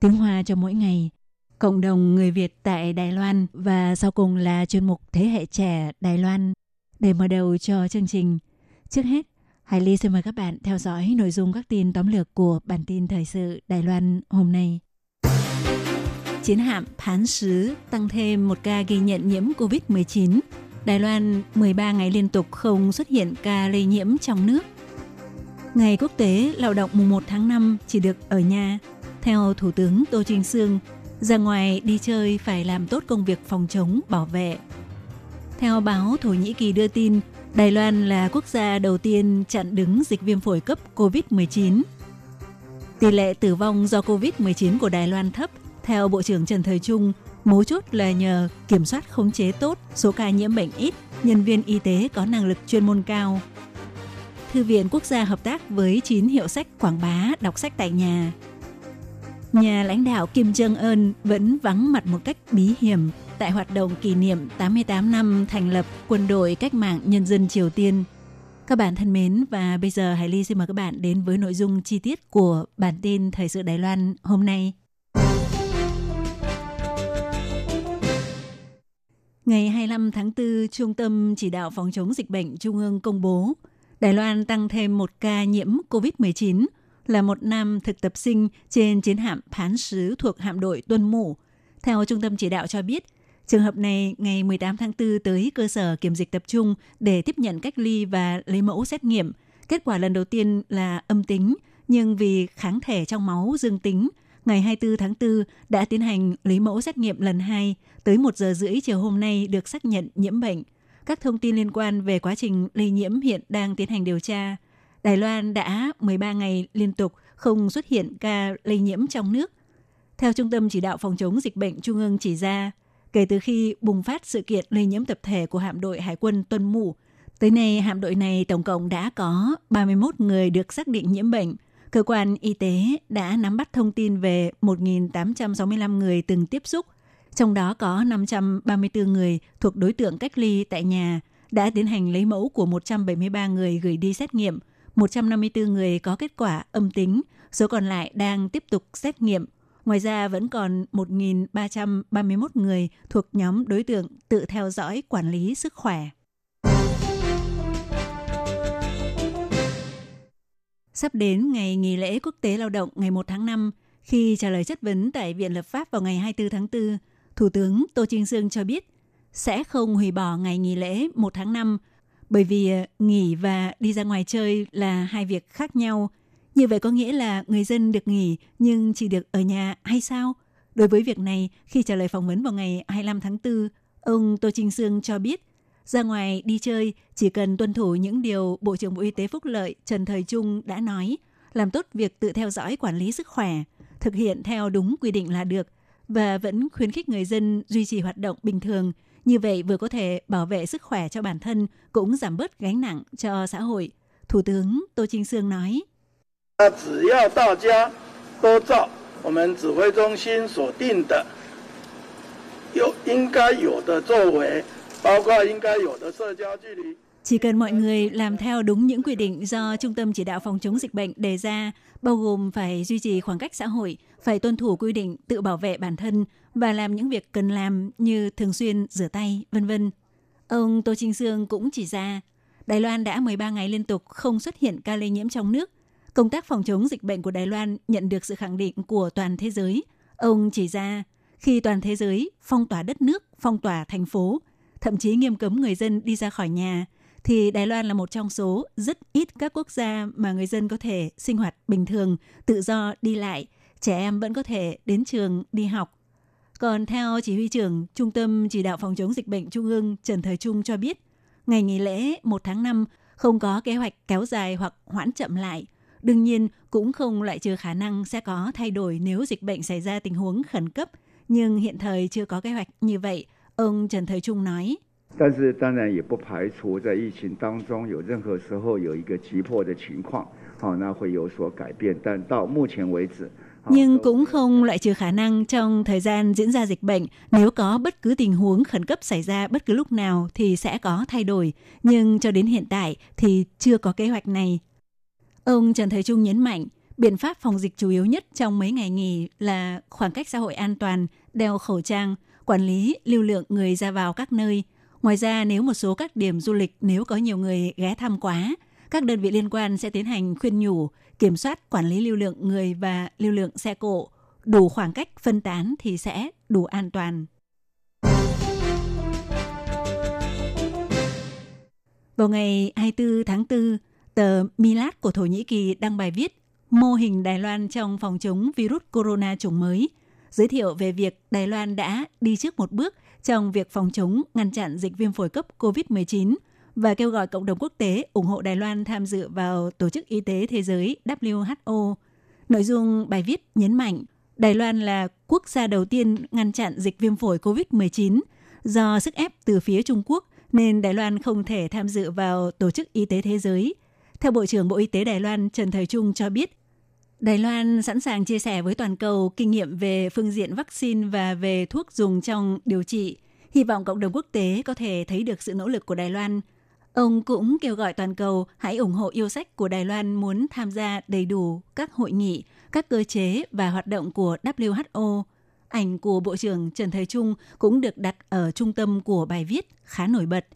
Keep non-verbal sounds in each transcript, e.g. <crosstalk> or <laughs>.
tiếng Hoa cho mỗi ngày, cộng đồng người Việt tại Đài Loan và sau cùng là chuyên mục Thế hệ trẻ Đài Loan. Để mở đầu cho chương trình, trước hết, Hải Ly xin mời các bạn theo dõi nội dung các tin tóm lược của bản tin thời sự Đài Loan hôm nay. Chiến hạm Phán Sứ tăng thêm một ca ghi nhận nhiễm COVID-19. Đài Loan 13 ngày liên tục không xuất hiện ca lây nhiễm trong nước. Ngày quốc tế lao động mùng 1 tháng 5 chỉ được ở nhà. Theo Thủ tướng Tô Trinh Sương, ra ngoài đi chơi phải làm tốt công việc phòng chống, bảo vệ. Theo báo Thổ Nhĩ Kỳ đưa tin, Đài Loan là quốc gia đầu tiên chặn đứng dịch viêm phổi cấp COVID-19. Tỷ lệ tử vong do COVID-19 của Đài Loan thấp, theo Bộ trưởng Trần Thời Trung, mấu chốt là nhờ kiểm soát khống chế tốt, số ca nhiễm bệnh ít, nhân viên y tế có năng lực chuyên môn cao. Thư viện Quốc gia hợp tác với 9 hiệu sách quảng bá đọc sách tại nhà. Nhà lãnh đạo Kim Jong-un vẫn vắng mặt một cách bí hiểm tại hoạt động kỷ niệm 88 năm thành lập Quân đội Cách mạng Nhân dân Triều Tiên. Các bạn thân mến và bây giờ Hải Ly xin mời các bạn đến với nội dung chi tiết của bản tin Thời sự Đài Loan hôm nay. Ngày 25 tháng 4, Trung tâm Chỉ đạo Phòng chống dịch bệnh Trung ương công bố Đài Loan tăng thêm một ca nhiễm COVID-19 là một nam thực tập sinh trên chiến hạm Phán Sứ thuộc hạm đội Tuân Mũ. Theo Trung tâm Chỉ đạo cho biết, trường hợp này ngày 18 tháng 4 tới cơ sở kiểm dịch tập trung để tiếp nhận cách ly và lấy mẫu xét nghiệm. Kết quả lần đầu tiên là âm tính, nhưng vì kháng thể trong máu dương tính, ngày 24 tháng 4 đã tiến hành lấy mẫu xét nghiệm lần 2, tới 1 giờ rưỡi chiều hôm nay được xác nhận nhiễm bệnh. Các thông tin liên quan về quá trình lây nhiễm hiện đang tiến hành điều tra. Đài Loan đã 13 ngày liên tục không xuất hiện ca lây nhiễm trong nước. Theo Trung tâm Chỉ đạo Phòng chống dịch bệnh Trung ương chỉ ra, kể từ khi bùng phát sự kiện lây nhiễm tập thể của hạm đội Hải quân Tuân Mũ, tới nay hạm đội này tổng cộng đã có 31 người được xác định nhiễm bệnh. Cơ quan y tế đã nắm bắt thông tin về 1.865 người từng tiếp xúc, trong đó có 534 người thuộc đối tượng cách ly tại nhà, đã tiến hành lấy mẫu của 173 người gửi đi xét nghiệm, 154 người có kết quả âm tính, số còn lại đang tiếp tục xét nghiệm. Ngoài ra vẫn còn 1.331 người thuộc nhóm đối tượng tự theo dõi quản lý sức khỏe. Sắp đến ngày nghỉ lễ quốc tế lao động ngày 1 tháng 5, khi trả lời chất vấn tại Viện Lập pháp vào ngày 24 tháng 4, Thủ tướng Tô Trinh Sương cho biết sẽ không hủy bỏ ngày nghỉ lễ 1 tháng 5 bởi vì ờ, nghỉ và đi ra ngoài chơi là hai việc khác nhau. Như vậy có nghĩa là người dân được nghỉ nhưng chỉ được ở nhà hay sao? Đối với việc này, khi trả lời phỏng vấn vào ngày 25 tháng 4, ông Tô Trinh Sương cho biết ra ngoài đi chơi chỉ cần tuân thủ những điều Bộ trưởng Bộ Y tế Phúc Lợi Trần Thời Trung đã nói, làm tốt việc tự theo dõi quản lý sức khỏe, thực hiện theo đúng quy định là được và vẫn khuyến khích người dân duy trì hoạt động bình thường. Như vậy vừa có thể bảo vệ sức khỏe cho bản thân, cũng giảm bớt gánh nặng cho xã hội. Thủ tướng Tô Trinh Sương nói. Chỉ cần mọi người làm theo đúng những quy định do Trung tâm Chỉ đạo Phòng chống dịch bệnh đề ra, bao gồm phải duy trì khoảng cách xã hội, phải tuân thủ quy định tự bảo vệ bản thân và làm những việc cần làm như thường xuyên rửa tay, vân vân. Ông Tô Trinh Sương cũng chỉ ra, Đài Loan đã 13 ngày liên tục không xuất hiện ca lây nhiễm trong nước. công tác phòng chống dịch bệnh của Đài Loan nhận được sự khẳng định của toàn thế giới. Ông chỉ ra, khi toàn thế giới phong tỏa đất nước, phong tỏa thành phố, thậm chí nghiêm cấm người dân đi ra khỏi nhà, thì Đài Loan là một trong số rất ít các quốc gia mà người dân có thể sinh hoạt bình thường, tự do đi lại, trẻ em vẫn có thể đến trường đi học. Còn theo chỉ huy trưởng Trung tâm Chỉ đạo Phòng chống dịch bệnh Trung ương Trần Thời Trung cho biết, ngày nghỉ lễ 1 tháng 5 không có kế hoạch kéo dài hoặc hoãn chậm lại. Đương nhiên, cũng không loại trừ khả năng sẽ có thay đổi nếu dịch bệnh xảy ra tình huống khẩn cấp, nhưng hiện thời chưa có kế hoạch như vậy, ông Trần Thời Trung nói. 但是当然也不排除在疫情当中有任何时候有一个急迫的情况，好，那会有所改变。但到目前为止， nhưng cũng không loại trừ khả năng trong thời gian diễn ra dịch bệnh, nếu có bất cứ tình huống khẩn cấp xảy ra bất cứ lúc nào thì sẽ có thay đổi. Nhưng cho đến hiện tại thì chưa có kế hoạch này. Ông Trần Thế Trung nhấn mạnh, biện pháp phòng dịch chủ yếu nhất trong mấy ngày nghỉ là khoảng cách xã hội an toàn, đeo khẩu trang, quản lý lưu lượng người ra vào các nơi. Ngoài ra, nếu một số các điểm du lịch nếu có nhiều người ghé thăm quá, các đơn vị liên quan sẽ tiến hành khuyên nhủ, kiểm soát quản lý lưu lượng người và lưu lượng xe cộ. Đủ khoảng cách phân tán thì sẽ đủ an toàn. Vào ngày 24 tháng 4, tờ Milat của Thổ Nhĩ Kỳ đăng bài viết mô hình Đài Loan trong phòng chống virus corona chủng mới, giới thiệu về việc Đài Loan đã đi trước một bước trong việc phòng chống ngăn chặn dịch viêm phổi cấp COVID-19 và kêu gọi cộng đồng quốc tế ủng hộ Đài Loan tham dự vào Tổ chức Y tế Thế giới WHO. Nội dung bài viết nhấn mạnh Đài Loan là quốc gia đầu tiên ngăn chặn dịch viêm phổi COVID-19 do sức ép từ phía Trung Quốc nên Đài Loan không thể tham dự vào Tổ chức Y tế Thế giới. Theo Bộ trưởng Bộ Y tế Đài Loan Trần Thời Trung cho biết, Đài Loan sẵn sàng chia sẻ với toàn cầu kinh nghiệm về phương diện vaccine và về thuốc dùng trong điều trị. Hy vọng cộng đồng quốc tế có thể thấy được sự nỗ lực của Đài Loan. Ông cũng kêu gọi toàn cầu hãy ủng hộ yêu sách của Đài Loan muốn tham gia đầy đủ các hội nghị, các cơ chế và hoạt động của WHO. Ảnh của Bộ trưởng Trần Thời Trung cũng được đặt ở trung tâm của bài viết khá nổi bật.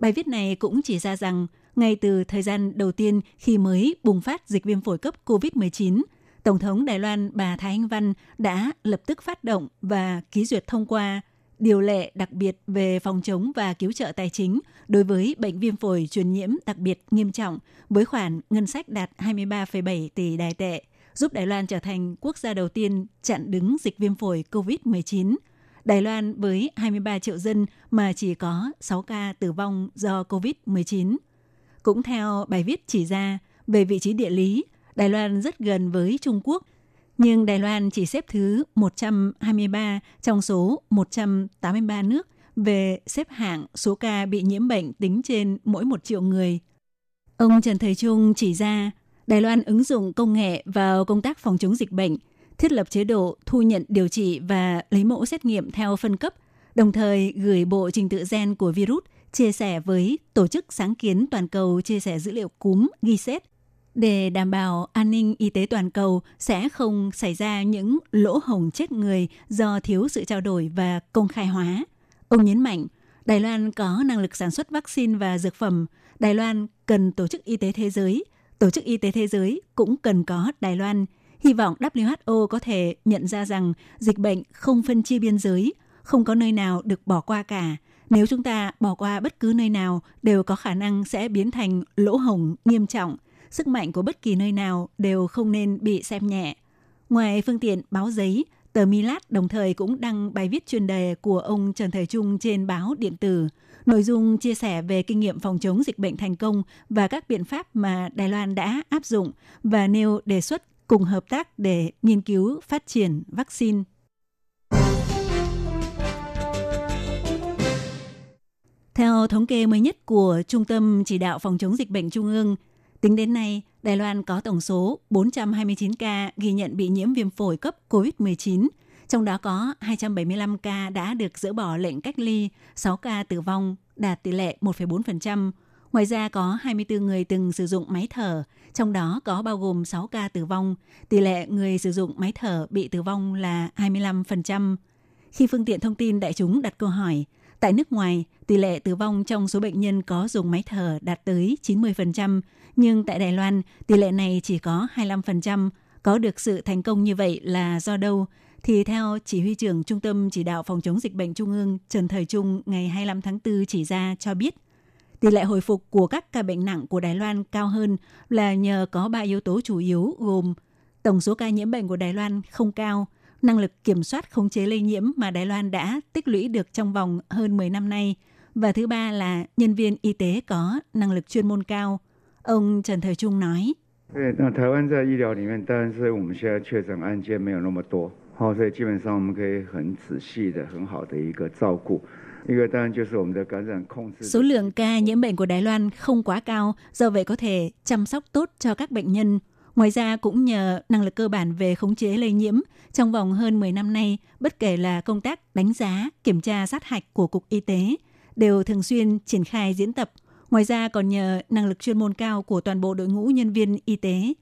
Bài viết này cũng chỉ ra rằng ngay từ thời gian đầu tiên khi mới bùng phát dịch viêm phổi cấp COVID-19, Tổng thống Đài Loan bà Thái Anh Văn đã lập tức phát động và ký duyệt thông qua điều lệ đặc biệt về phòng chống và cứu trợ tài chính đối với bệnh viêm phổi truyền nhiễm đặc biệt nghiêm trọng với khoản ngân sách đạt 23,7 tỷ đài tệ, giúp Đài Loan trở thành quốc gia đầu tiên chặn đứng dịch viêm phổi COVID-19. Đài Loan với 23 triệu dân mà chỉ có 6 ca tử vong do COVID-19. Cũng theo bài viết chỉ ra, về vị trí địa lý, Đài Loan rất gần với Trung Quốc, nhưng Đài Loan chỉ xếp thứ 123 trong số 183 nước về xếp hạng số ca bị nhiễm bệnh tính trên mỗi một triệu người. Ông Trần Thời Trung chỉ ra, Đài Loan ứng dụng công nghệ vào công tác phòng chống dịch bệnh, thiết lập chế độ thu nhận điều trị và lấy mẫu xét nghiệm theo phân cấp, đồng thời gửi bộ trình tự gen của virus chia sẻ với Tổ chức Sáng kiến Toàn cầu chia sẻ dữ liệu cúm GISET để đảm bảo an ninh y tế toàn cầu sẽ không xảy ra những lỗ hồng chết người do thiếu sự trao đổi và công khai hóa. Ông nhấn mạnh, Đài Loan có năng lực sản xuất vaccine và dược phẩm. Đài Loan cần Tổ chức Y tế Thế giới. Tổ chức Y tế Thế giới cũng cần có Đài Loan. Hy vọng WHO có thể nhận ra rằng dịch bệnh không phân chia biên giới, không có nơi nào được bỏ qua cả. Nếu chúng ta bỏ qua bất cứ nơi nào đều có khả năng sẽ biến thành lỗ hổng nghiêm trọng – sức mạnh của bất kỳ nơi nào đều không nên bị xem nhẹ. Ngoài phương tiện báo giấy, tờ Milat đồng thời cũng đăng bài viết chuyên đề của ông Trần Thời Trung trên báo điện tử. Nội dung chia sẻ về kinh nghiệm phòng chống dịch bệnh thành công và các biện pháp mà Đài Loan đã áp dụng và nêu đề xuất cùng hợp tác để nghiên cứu phát triển vaccine. Theo thống kê mới nhất của Trung tâm Chỉ đạo Phòng chống dịch bệnh Trung ương, Tính đến nay, Đài Loan có tổng số 429 ca ghi nhận bị nhiễm viêm phổi cấp COVID-19, trong đó có 275 ca đã được dỡ bỏ lệnh cách ly, 6 ca tử vong, đạt tỷ lệ 1,4%. Ngoài ra có 24 người từng sử dụng máy thở, trong đó có bao gồm 6 ca tử vong. Tỷ lệ người sử dụng máy thở bị tử vong là 25%. Khi phương tiện thông tin đại chúng đặt câu hỏi, Tại nước ngoài, tỷ lệ tử vong trong số bệnh nhân có dùng máy thở đạt tới 90%, nhưng tại Đài Loan, tỷ lệ này chỉ có 25%. Có được sự thành công như vậy là do đâu? Thì theo chỉ huy trưởng Trung tâm Chỉ đạo Phòng chống dịch bệnh Trung ương Trần Thời Trung ngày 25 tháng 4 chỉ ra cho biết, tỷ lệ hồi phục của các ca bệnh nặng của Đài Loan cao hơn là nhờ có ba yếu tố chủ yếu gồm tổng số ca nhiễm bệnh của Đài Loan không cao, năng lực kiểm soát khống chế lây nhiễm mà Đài Loan đã tích lũy được trong vòng hơn 10 năm nay. Và thứ ba là nhân viên y tế có năng lực chuyên môn cao. Ông Trần Thời Trung nói. Số lượng ca nhiễm bệnh của Đài Loan không quá cao, do vậy có thể chăm sóc tốt cho các bệnh nhân. Ngoài ra cũng nhờ năng lực cơ bản về khống chế lây nhiễm, trong vòng hơn 10 năm nay, bất kể là công tác đánh giá, kiểm tra sát hạch của Cục Y tế, đều thường xuyên triển khai diễn tập. Ngoài ra còn nhờ năng lực chuyên môn cao của toàn bộ đội ngũ nhân viên y tế.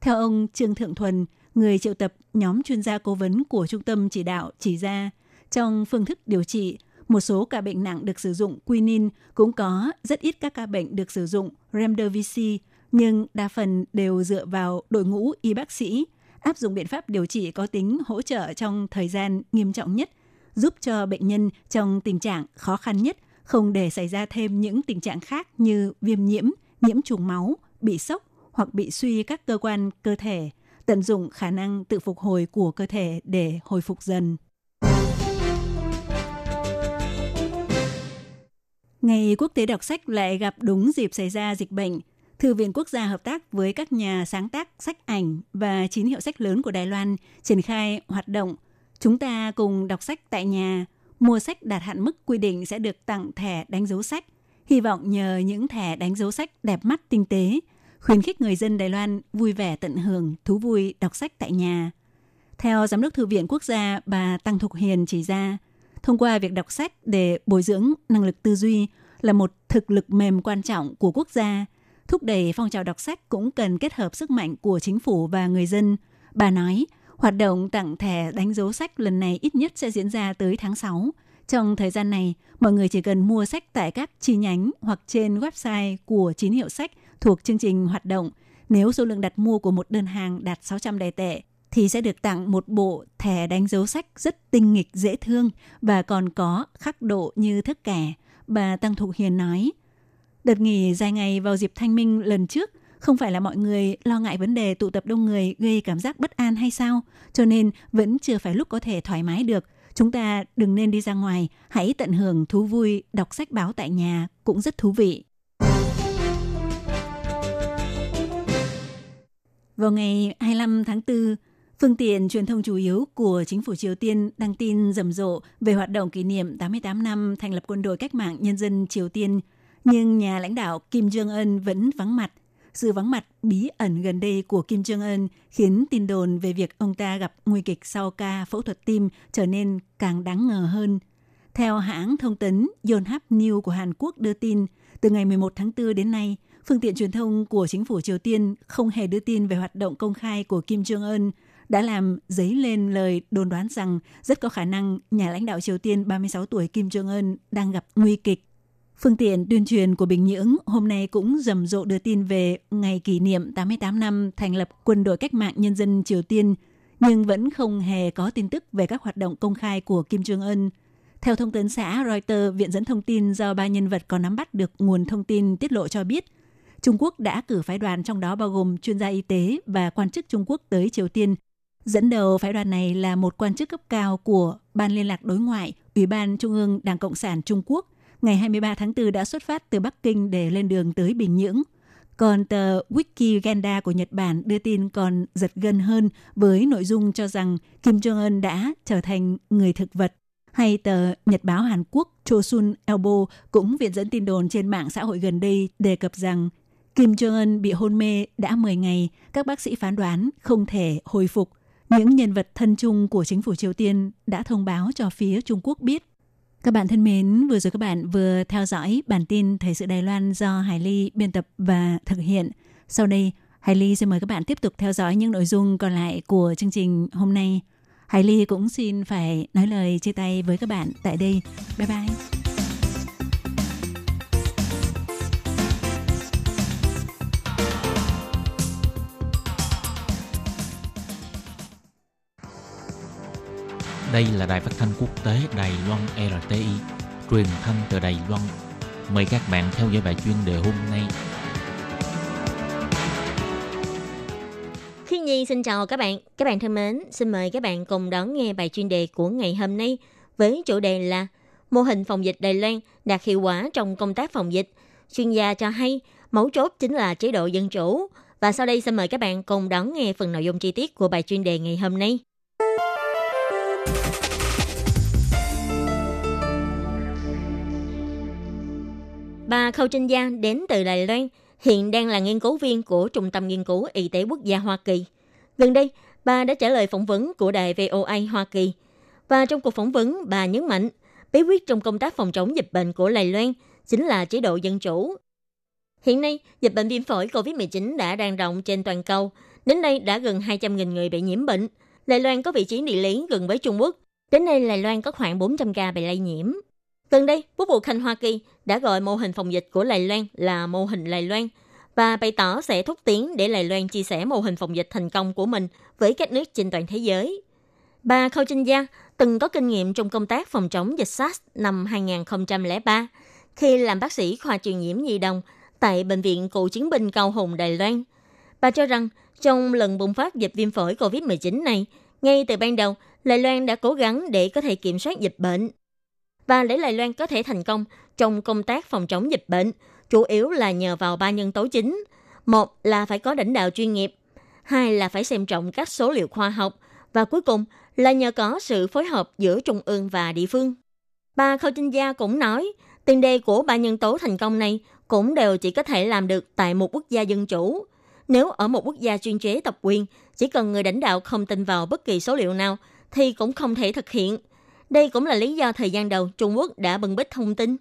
Theo ông Trương Thượng Thuần, người triệu tập nhóm chuyên gia cố vấn của Trung tâm Chỉ đạo chỉ ra, trong phương thức điều trị, một số ca bệnh nặng được sử dụng quinin, cũng có rất ít các ca bệnh được sử dụng remdesivir, nhưng đa phần đều dựa vào đội ngũ y bác sĩ, áp dụng biện pháp điều trị có tính hỗ trợ trong thời gian nghiêm trọng nhất, giúp cho bệnh nhân trong tình trạng khó khăn nhất không để xảy ra thêm những tình trạng khác như viêm nhiễm, nhiễm trùng máu, bị sốc hoặc bị suy các cơ quan cơ thể, tận dụng khả năng tự phục hồi của cơ thể để hồi phục dần. Ngày quốc tế đọc sách lại gặp đúng dịp xảy ra dịch bệnh. Thư viện Quốc gia hợp tác với các nhà sáng tác sách ảnh và chín hiệu sách lớn của Đài Loan triển khai hoạt động Chúng ta cùng đọc sách tại nhà, mua sách đạt hạn mức quy định sẽ được tặng thẻ đánh dấu sách. Hy vọng nhờ những thẻ đánh dấu sách đẹp mắt tinh tế, khuyến khích người dân Đài Loan vui vẻ tận hưởng thú vui đọc sách tại nhà. Theo Giám đốc Thư viện Quốc gia bà Tăng Thục Hiền chỉ ra, thông qua việc đọc sách để bồi dưỡng năng lực tư duy là một thực lực mềm quan trọng của quốc gia. Thúc đẩy phong trào đọc sách cũng cần kết hợp sức mạnh của chính phủ và người dân. Bà nói, hoạt động tặng thẻ đánh dấu sách lần này ít nhất sẽ diễn ra tới tháng 6. Trong thời gian này, mọi người chỉ cần mua sách tại các chi nhánh hoặc trên website của chín hiệu sách thuộc chương trình hoạt động. Nếu số lượng đặt mua của một đơn hàng đạt 600 đài tệ, thì sẽ được tặng một bộ thẻ đánh dấu sách rất tinh nghịch dễ thương và còn có khắc độ như thức kẻ. Bà Tăng Thục Hiền nói, đợt nghỉ dài ngày vào dịp thanh minh lần trước không phải là mọi người lo ngại vấn đề tụ tập đông người gây cảm giác bất an hay sao? Cho nên vẫn chưa phải lúc có thể thoải mái được. Chúng ta đừng nên đi ra ngoài, hãy tận hưởng thú vui, đọc sách báo tại nhà cũng rất thú vị. Vào ngày 25 tháng 4, phương tiện truyền thông chủ yếu của chính phủ Triều Tiên đăng tin rầm rộ về hoạt động kỷ niệm 88 năm thành lập quân đội cách mạng nhân dân Triều Tiên. Nhưng nhà lãnh đạo Kim Jong-un vẫn vắng mặt. Sự vắng mặt bí ẩn gần đây của Kim Jong-un khiến tin đồn về việc ông ta gặp nguy kịch sau ca phẫu thuật tim trở nên càng đáng ngờ hơn. Theo hãng thông tấn Yonhap News của Hàn Quốc đưa tin, từ ngày 11 tháng 4 đến nay, phương tiện truyền thông của chính phủ Triều Tiên không hề đưa tin về hoạt động công khai của Kim Jong-un, đã làm dấy lên lời đồn đoán rằng rất có khả năng nhà lãnh đạo Triều Tiên 36 tuổi Kim Jong-un đang gặp nguy kịch. Phương tiện tuyên truyền của Bình Nhưỡng hôm nay cũng rầm rộ đưa tin về ngày kỷ niệm 88 năm thành lập quân đội cách mạng nhân dân Triều Tiên, nhưng vẫn không hề có tin tức về các hoạt động công khai của Kim Jong-un. Theo thông tấn xã Reuters, viện dẫn thông tin do ba nhân vật có nắm bắt được nguồn thông tin tiết lộ cho biết, Trung Quốc đã cử phái đoàn trong đó bao gồm chuyên gia y tế và quan chức Trung Quốc tới Triều Tiên. Dẫn đầu phái đoàn này là một quan chức cấp cao của Ban Liên lạc Đối ngoại, Ủy ban Trung ương Đảng Cộng sản Trung Quốc, ngày 23 tháng 4 đã xuất phát từ Bắc Kinh để lên đường tới Bình Nhưỡng. Còn tờ Wikiganda của Nhật Bản đưa tin còn giật gân hơn với nội dung cho rằng Kim Jong-un đã trở thành người thực vật. Hay tờ Nhật báo Hàn Quốc Chosun Elbo cũng viện dẫn tin đồn trên mạng xã hội gần đây đề cập rằng Kim Jong-un bị hôn mê đã 10 ngày, các bác sĩ phán đoán không thể hồi phục. Những nhân vật thân chung của chính phủ Triều Tiên đã thông báo cho phía Trung Quốc biết. Các bạn thân mến, vừa rồi các bạn vừa theo dõi bản tin Thời sự Đài Loan do Hải Ly biên tập và thực hiện. Sau đây, Hải Ly xin mời các bạn tiếp tục theo dõi những nội dung còn lại của chương trình hôm nay. Hải Ly cũng xin phải nói lời chia tay với các bạn tại đây. Bye bye! Đây là đài phát thanh quốc tế Đài Loan RTI, truyền thanh từ Đài Loan. Mời các bạn theo dõi bài chuyên đề hôm nay. Thiên Nhi xin chào các bạn. Các bạn thân mến, xin mời các bạn cùng đón nghe bài chuyên đề của ngày hôm nay với chủ đề là Mô hình phòng dịch Đài Loan đạt hiệu quả trong công tác phòng dịch. Chuyên gia cho hay mấu chốt chính là chế độ dân chủ. Và sau đây xin mời các bạn cùng đón nghe phần nội dung chi tiết của bài chuyên đề ngày hôm nay. Bà Khâu Trinh Gia đến từ Đài Loan, hiện đang là nghiên cứu viên của Trung tâm Nghiên cứu Y tế Quốc gia Hoa Kỳ. Gần đây, bà đã trả lời phỏng vấn của đài VOA Hoa Kỳ. Và trong cuộc phỏng vấn, bà nhấn mạnh, bí quyết trong công tác phòng chống dịch bệnh của Đài Loan chính là chế độ dân chủ. Hiện nay, dịch bệnh viêm phổi COVID-19 đã đang rộng trên toàn cầu. Đến nay đã gần 200.000 người bị nhiễm bệnh. Đài Loan có vị trí địa lý gần với Trung Quốc. Đến nay, Đài Loan có khoảng 400 ca bị lây nhiễm. Gần đây, Quốc vụ Khanh Hoa Kỳ đã gọi mô hình phòng dịch của Lài Loan là mô hình Lài Loan và bày tỏ sẽ thúc tiến để Lài Loan chia sẻ mô hình phòng dịch thành công của mình với các nước trên toàn thế giới. Bà Khâu Trinh Gia từng có kinh nghiệm trong công tác phòng chống dịch SARS năm 2003 khi làm bác sĩ khoa truyền nhiễm nhi đồng tại Bệnh viện Cựu Chiến binh Cao Hùng Đài Loan. Bà cho rằng trong lần bùng phát dịch viêm phổi COVID-19 này, ngay từ ban đầu, Lài Loan đã cố gắng để có thể kiểm soát dịch bệnh và để Đài Loan có thể thành công trong công tác phòng chống dịch bệnh, chủ yếu là nhờ vào ba nhân tố chính. Một là phải có lãnh đạo chuyên nghiệp, hai là phải xem trọng các số liệu khoa học và cuối cùng là nhờ có sự phối hợp giữa trung ương và địa phương. Bà Khâu Trinh Gia cũng nói, tiền đề của ba nhân tố thành công này cũng đều chỉ có thể làm được tại một quốc gia dân chủ. Nếu ở một quốc gia chuyên chế tập quyền, chỉ cần người lãnh đạo không tin vào bất kỳ số liệu nào thì cũng không thể thực hiện – đây cũng là lý do thời gian đầu Trung Quốc đã bừng bít thông tin.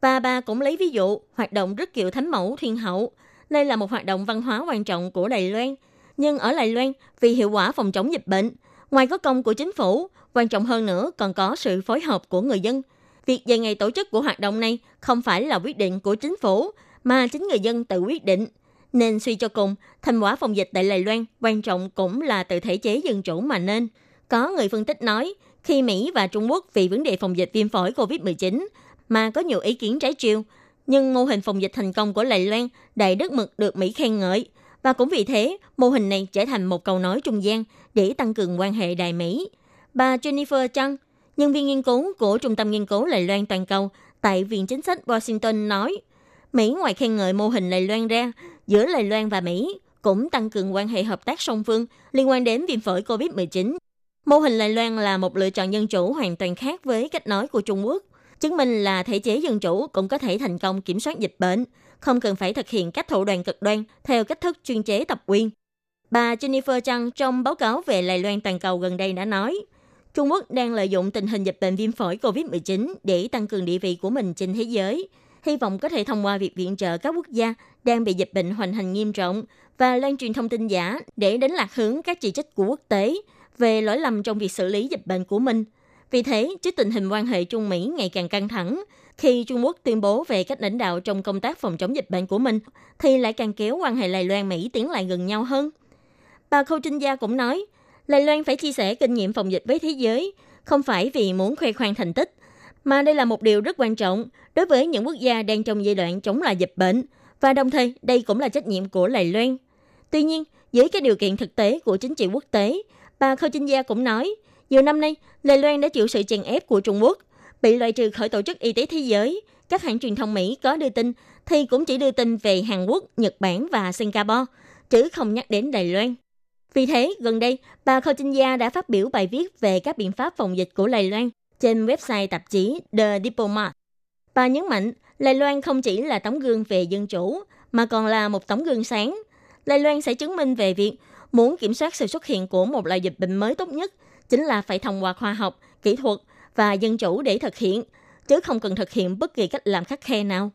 Và bà cũng lấy ví dụ hoạt động rất kiệu thánh mẫu thiên hậu. Đây là một hoạt động văn hóa quan trọng của Đài Loan. Nhưng ở Đài Loan, vì hiệu quả phòng chống dịch bệnh, ngoài có công của chính phủ, quan trọng hơn nữa còn có sự phối hợp của người dân. Việc về ngày tổ chức của hoạt động này không phải là quyết định của chính phủ, mà chính người dân tự quyết định. Nên suy cho cùng, thành quả phòng dịch tại Đài Loan quan trọng cũng là từ thể chế dân chủ mà nên. Có người phân tích nói, khi Mỹ và Trung Quốc vì vấn đề phòng dịch viêm phổi COVID-19 mà có nhiều ý kiến trái chiều, nhưng mô hình phòng dịch thành công của Đài Loan đầy đất mực được Mỹ khen ngợi. Và cũng vì thế, mô hình này trở thành một cầu nói trung gian để tăng cường quan hệ Đài Mỹ. Bà Jennifer Chang, nhân viên nghiên cứu của Trung tâm Nghiên cứu Đài Loan Toàn cầu tại Viện Chính sách Washington nói, Mỹ ngoài khen ngợi mô hình Đài Loan ra, giữa Đài Loan và Mỹ cũng tăng cường quan hệ hợp tác song phương liên quan đến viêm phổi COVID-19 Mô hình Đài Loan là một lựa chọn dân chủ hoàn toàn khác với cách nói của Trung Quốc, chứng minh là thể chế dân chủ cũng có thể thành công kiểm soát dịch bệnh, không cần phải thực hiện các thủ đoạn cực đoan theo cách thức chuyên chế tập quyền. Bà Jennifer Chang trong báo cáo về Lai Loan toàn cầu gần đây đã nói, Trung Quốc đang lợi dụng tình hình dịch bệnh viêm phổi COVID-19 để tăng cường địa vị của mình trên thế giới, hy vọng có thể thông qua việc viện trợ các quốc gia đang bị dịch bệnh hoành hành nghiêm trọng và lan truyền thông tin giả để đánh lạc hướng các chỉ trích của quốc tế về lỗi lầm trong việc xử lý dịch bệnh của mình. Vì thế, trước tình hình quan hệ Trung Mỹ ngày càng căng thẳng, khi Trung Quốc tuyên bố về cách lãnh đạo trong công tác phòng chống dịch bệnh của mình, thì lại càng kéo quan hệ Đài Loan Mỹ tiến lại gần nhau hơn. Bà Khâu Trinh Gia cũng nói, Đài Loan phải chia sẻ kinh nghiệm phòng dịch với thế giới, không phải vì muốn khoe khoang thành tích, mà đây là một điều rất quan trọng đối với những quốc gia đang trong giai đoạn chống lại dịch bệnh, và đồng thời đây cũng là trách nhiệm của Đài Loan. Tuy nhiên, dưới các điều kiện thực tế của chính trị quốc tế, Bà Khâu Trinh Gia cũng nói, nhiều năm nay, Lê Loan đã chịu sự chèn ép của Trung Quốc, bị loại trừ khỏi Tổ chức Y tế Thế giới. Các hãng truyền thông Mỹ có đưa tin thì cũng chỉ đưa tin về Hàn Quốc, Nhật Bản và Singapore, chứ không nhắc đến Đài Loan. Vì thế, gần đây, bà Khâu Trinh Gia đã phát biểu bài viết về các biện pháp phòng dịch của Đài Loan trên website tạp chí The Diplomat. Bà nhấn mạnh, Đài Loan không chỉ là tấm gương về dân chủ, mà còn là một tấm gương sáng. Đài Loan sẽ chứng minh về việc Muốn kiểm soát sự xuất hiện của một loại dịch bệnh mới tốt nhất chính là phải thông qua khoa học, kỹ thuật và dân chủ để thực hiện, chứ không cần thực hiện bất kỳ cách làm khắc khe nào.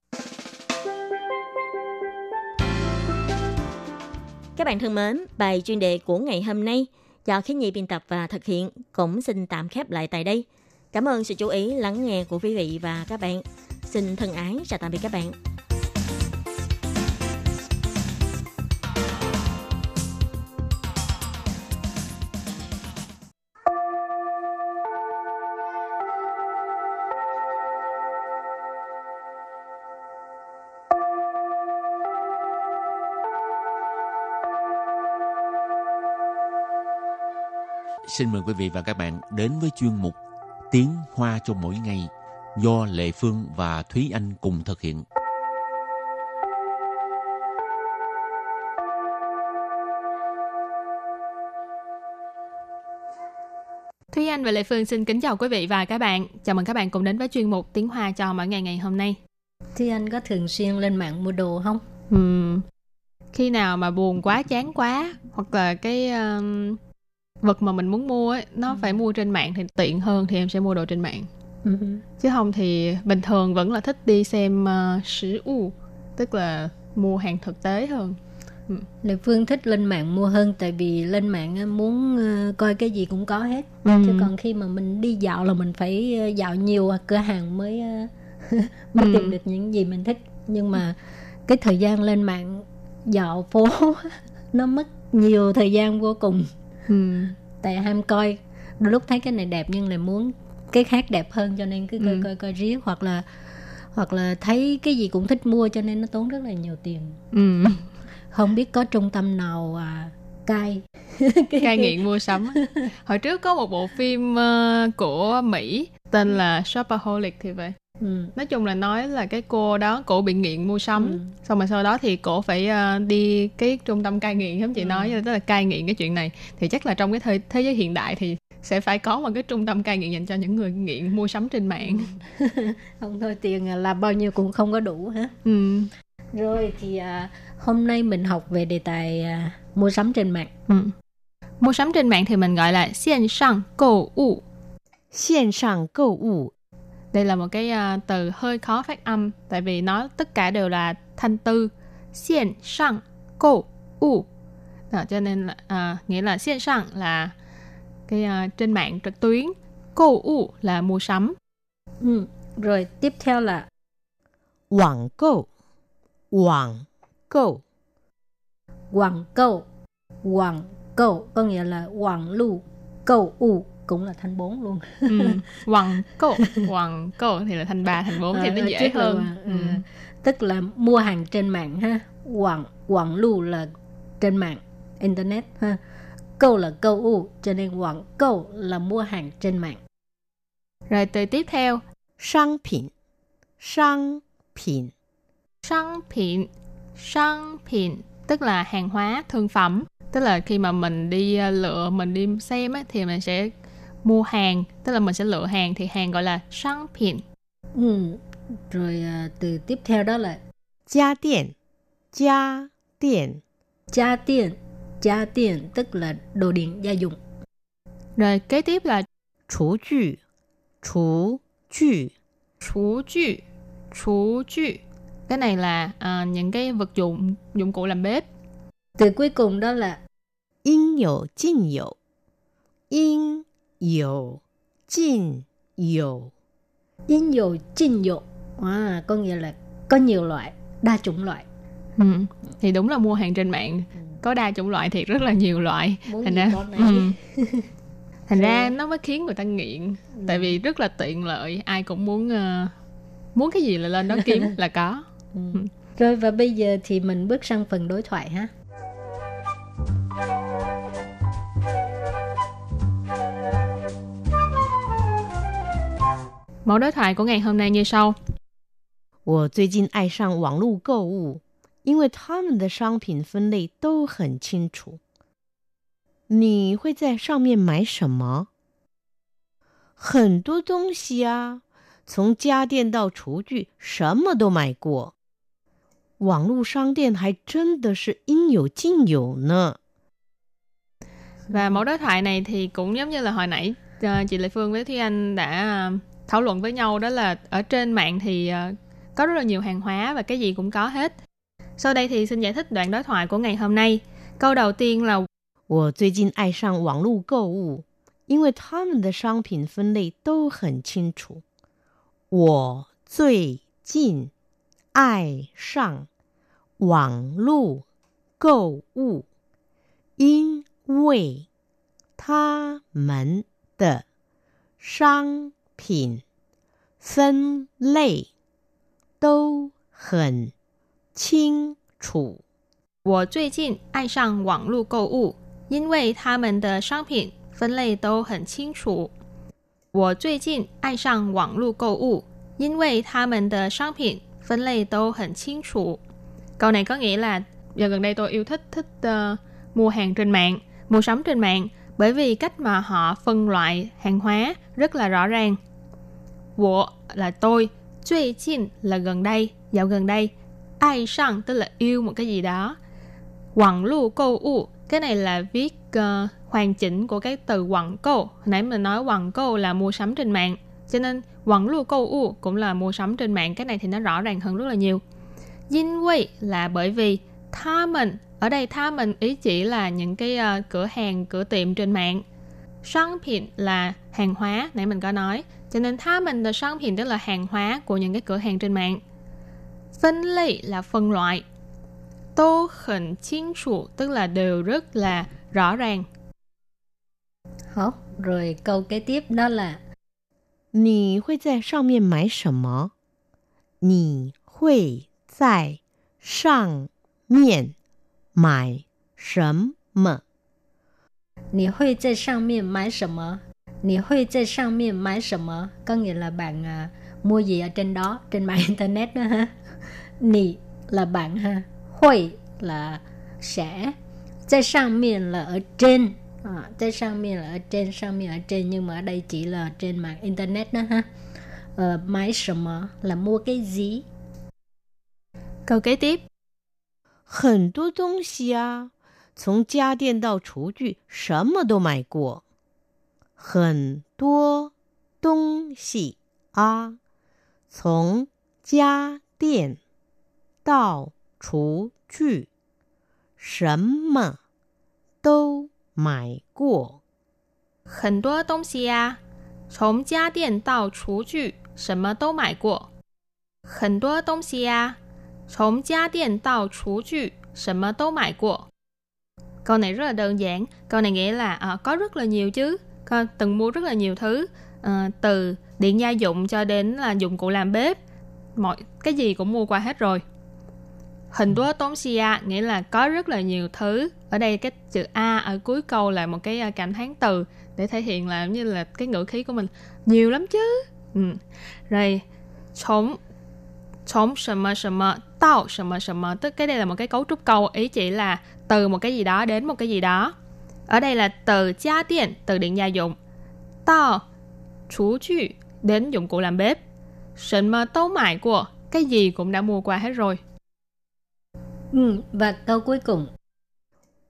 Các bạn thân mến, bài chuyên đề của ngày hôm nay do khí nhi biên tập và thực hiện cũng xin tạm khép lại tại đây. Cảm ơn sự chú ý lắng nghe của quý vị và các bạn. Xin thân ái chào tạm biệt các bạn. Xin mời quý vị và các bạn đến với chuyên mục Tiếng Hoa cho mỗi ngày do Lệ Phương và Thúy Anh cùng thực hiện. Thúy Anh và Lệ Phương xin kính chào quý vị và các bạn. Chào mừng các bạn cùng đến với chuyên mục Tiếng Hoa cho mỗi ngày ngày hôm nay. Thúy Anh có thường xuyên lên mạng mua đồ không? Uhm, khi nào mà buồn quá, chán quá, hoặc là cái um, vật mà mình muốn mua ấy, nó ừ. phải mua trên mạng thì tiện hơn thì em sẽ mua đồ trên mạng. Ừ. Chứ không thì bình thường vẫn là thích đi xem uh, sử u, tức là mua hàng thực tế hơn. Ừ. Lệ Phương thích lên mạng mua hơn tại vì lên mạng muốn uh, coi cái gì cũng có hết. Ừ. Chứ còn khi mà mình đi dạo là mình phải dạo nhiều cửa hàng mới uh, <laughs> mới ừ. tìm được những gì mình thích. Nhưng mà cái thời gian lên mạng dạo phố <laughs> nó mất nhiều thời gian vô cùng ừ. <laughs> tại ham coi đôi lúc thấy cái này đẹp nhưng lại muốn cái khác đẹp hơn cho nên cứ coi ừ. coi coi riết hoặc là hoặc là thấy cái gì cũng thích mua cho nên nó tốn rất là nhiều tiền ừ. <laughs> không biết có trung tâm nào à, cai <laughs> cai nghiện mua sắm hồi trước có một bộ phim uh, của mỹ tên là shopaholic thì vậy Ừ. nói chung là nói là cái cô đó cổ bị nghiện mua sắm ừ. xong mà sau đó thì cổ phải ờ, đi cái trung tâm cai nghiện giống chị ừ. nói tức là cai nghiện cái chuyện này thì chắc là trong cái thế, thế giới hiện đại thì sẽ phải có một cái trung tâm cai nghiện dành cho những người nghiện mua sắm trên mạng ừ. <laughs> không thôi tiền à, là bao nhiêu cũng không có đủ hả ừ. rồi thì à, hôm nay mình học về đề tài à, mua sắm trên mạng ừ. mua sắm trên mạng thì mình gọi là xiên sang cầu wu xiên sang cầu wu đây là một cái uh, từ hơi khó phát âm tại vì nó tất cả đều là thanh tư. Xiên sang cô u. Đó, cho nên là uh, nghĩa là xiên sang là cái uh, trên mạng trực tuyến. Cô u là mua sắm. Ừ. rồi tiếp theo là quảng câu quảng câu quảng câu quảng câu có nghĩa là quảng lưu câu u cũng là thanh 4 luôn ừ. Hoàng cổ Hoàng cổ thì là thanh 3, thanh 4 thì nó ờ, dễ hơn là, ừ. À, tức là mua hàng trên mạng ha Hoàng, Hoàng lưu là trên mạng Internet ha Câu là câu u cho nên quảng câu là mua hàng trên mạng Rồi từ tiếp theo商品商品商品商品tức là hàng hóa, thương phẩm tức là khi mà mình đi ờ, lựa mình đi xem ấy, thì mình sẽ mua hàng tức là mình sẽ lựa hàng thì hàng gọi là sản phẩm ừ. rồi à, từ tiếp theo đó là gia điện gia điện gia điện gia điện tức là đồ điện gia dụng. Rồi kế tiếp là chủ cụ chủ cụ chủ cụ chủ cụ cái này là à, những cái vật dụng dụng cụ làm bếp. Từ cuối cùng đó là in hữu, jin hữu. In 有尽有 Yên dụ chinh dụ à, Có nghĩa là có nhiều loại Đa chủng loại ừ. Thì đúng là mua hàng trên mạng ừ. Có đa chủng loại thì rất là nhiều loại Muốn Thành ra <laughs> ừ. Thành ra nó mới khiến người ta nghiện ừ. Tại vì rất là tiện lợi Ai cũng muốn uh, Muốn cái gì là lên đó kiếm <laughs> là có ừ. ừ. Rồi và bây giờ thì mình bước sang phần đối thoại ha Mẫu đối thoại của ngày hôm nay như sau. 我最近爱上网络购物，因为他们的商品分类都很清楚。你会在上面买什么？很多东西啊，从家电到厨具，什么都买过。网络商店还真的是应有尽有呢。Và mẫu đối thoại này thì cũng giống như là hồi nãy chị Lệ Phương với Thúy Anh đã thảo luận với nhau đó là ở trên mạng thì uh, có rất là nhiều hàng hóa và cái gì cũng có hết. Sau đây thì xin giải thích đoạn đối thoại của ngày hôm nay. Câu đầu tiên là 我最近爱上网络购物，因为他们的商品分类都很清楚。我最近爱上网络购物，因为他们的商 品分类都很清楚。我最近爱上网络购物，因为他们的商品 分类都很清楚。我最近爱上网络购物，因为他们的商品分类都很清楚。Câu này có nghĩa là giờ gần đây tôi yêu thích thích uh, mua hàng trên mạng, mua sắm trên mạng bởi vì cách mà họ phân loại hàng hóa rất là rõ ràng. 我 là tôi, Duy Qin là gần đây, dạo gần đây. Ai sang tức là yêu một cái gì đó. Quảng lưu câu u, cái này là viết uh, hoàn chỉnh của cái từ quảng câu. Nãy mình nói quảng câu là mua sắm trên mạng. Cho nên quảng lưu câu u cũng là mua sắm trên mạng. Cái này thì nó rõ ràng hơn rất là nhiều. Yin Wei là bởi vì tha mình ở đây tha mình ý chỉ là những cái uh, cửa hàng cửa tiệm trên mạng Sang là hàng hóa nãy mình có nói cho nên tha mình là商品tức là hàng hóa của những cái cửa hàng trên mạng phân loại là phân loại tô hẳn chính chủ tức là đều rất là rõ ràng Hảo, rồi câu kế tiếp đó là 你会在上面买什么？你会在上面买什么？你会在上面买什么？ 你会在上面买什么？Có nghĩa là bạn à, mua gì ở trên đó, trên mạng <laughs> internet đó ha. Nì là bạn ha. Hội là sẽ.在上面 là ở trên. À, 在上面 là ở trên, 上面 ở trên nhưng mà ở đây chỉ là trên mạng internet đó ha. Ờ,买什么 là mua cái gì? Câu kế tiếp 很多东西啊，从家电到厨具，什么都买过。 很多东西啊，从家电到厨具，什么都买过。很多东西呀、从家电到厨具，什么都买过。很多东西呀、从家电到厨具，什么都买过。Câu này rất là đơn giản. Câu này nghĩa là à, có rất là nhiều chứ. có từng mua rất là nhiều thứ. Uh, từ điện gia dụng cho đến là dụng cụ làm bếp mọi cái gì cũng mua qua hết rồi. Hình tố tốn xia nghĩa là có rất là nhiều thứ. Ở đây cái chữ a ở cuối câu là một cái ờ, cảm thán từ để thể hiện là giống như là cái ngữ khí của mình. Nhiều lắm chứ. Ừ. rồi chống chống sầm sầm tao sầm sầm tức cái đây là một cái cấu trúc câu ý chỉ là từ một cái gì đó đến một cái gì đó. ở đây là từ gia điện từ điện gia dụng tao chú chư đến dụng cụ làm bếp sần mơ tấu mại của cái gì cũng đã mua qua hết rồi Ừ, và câu cuối cùng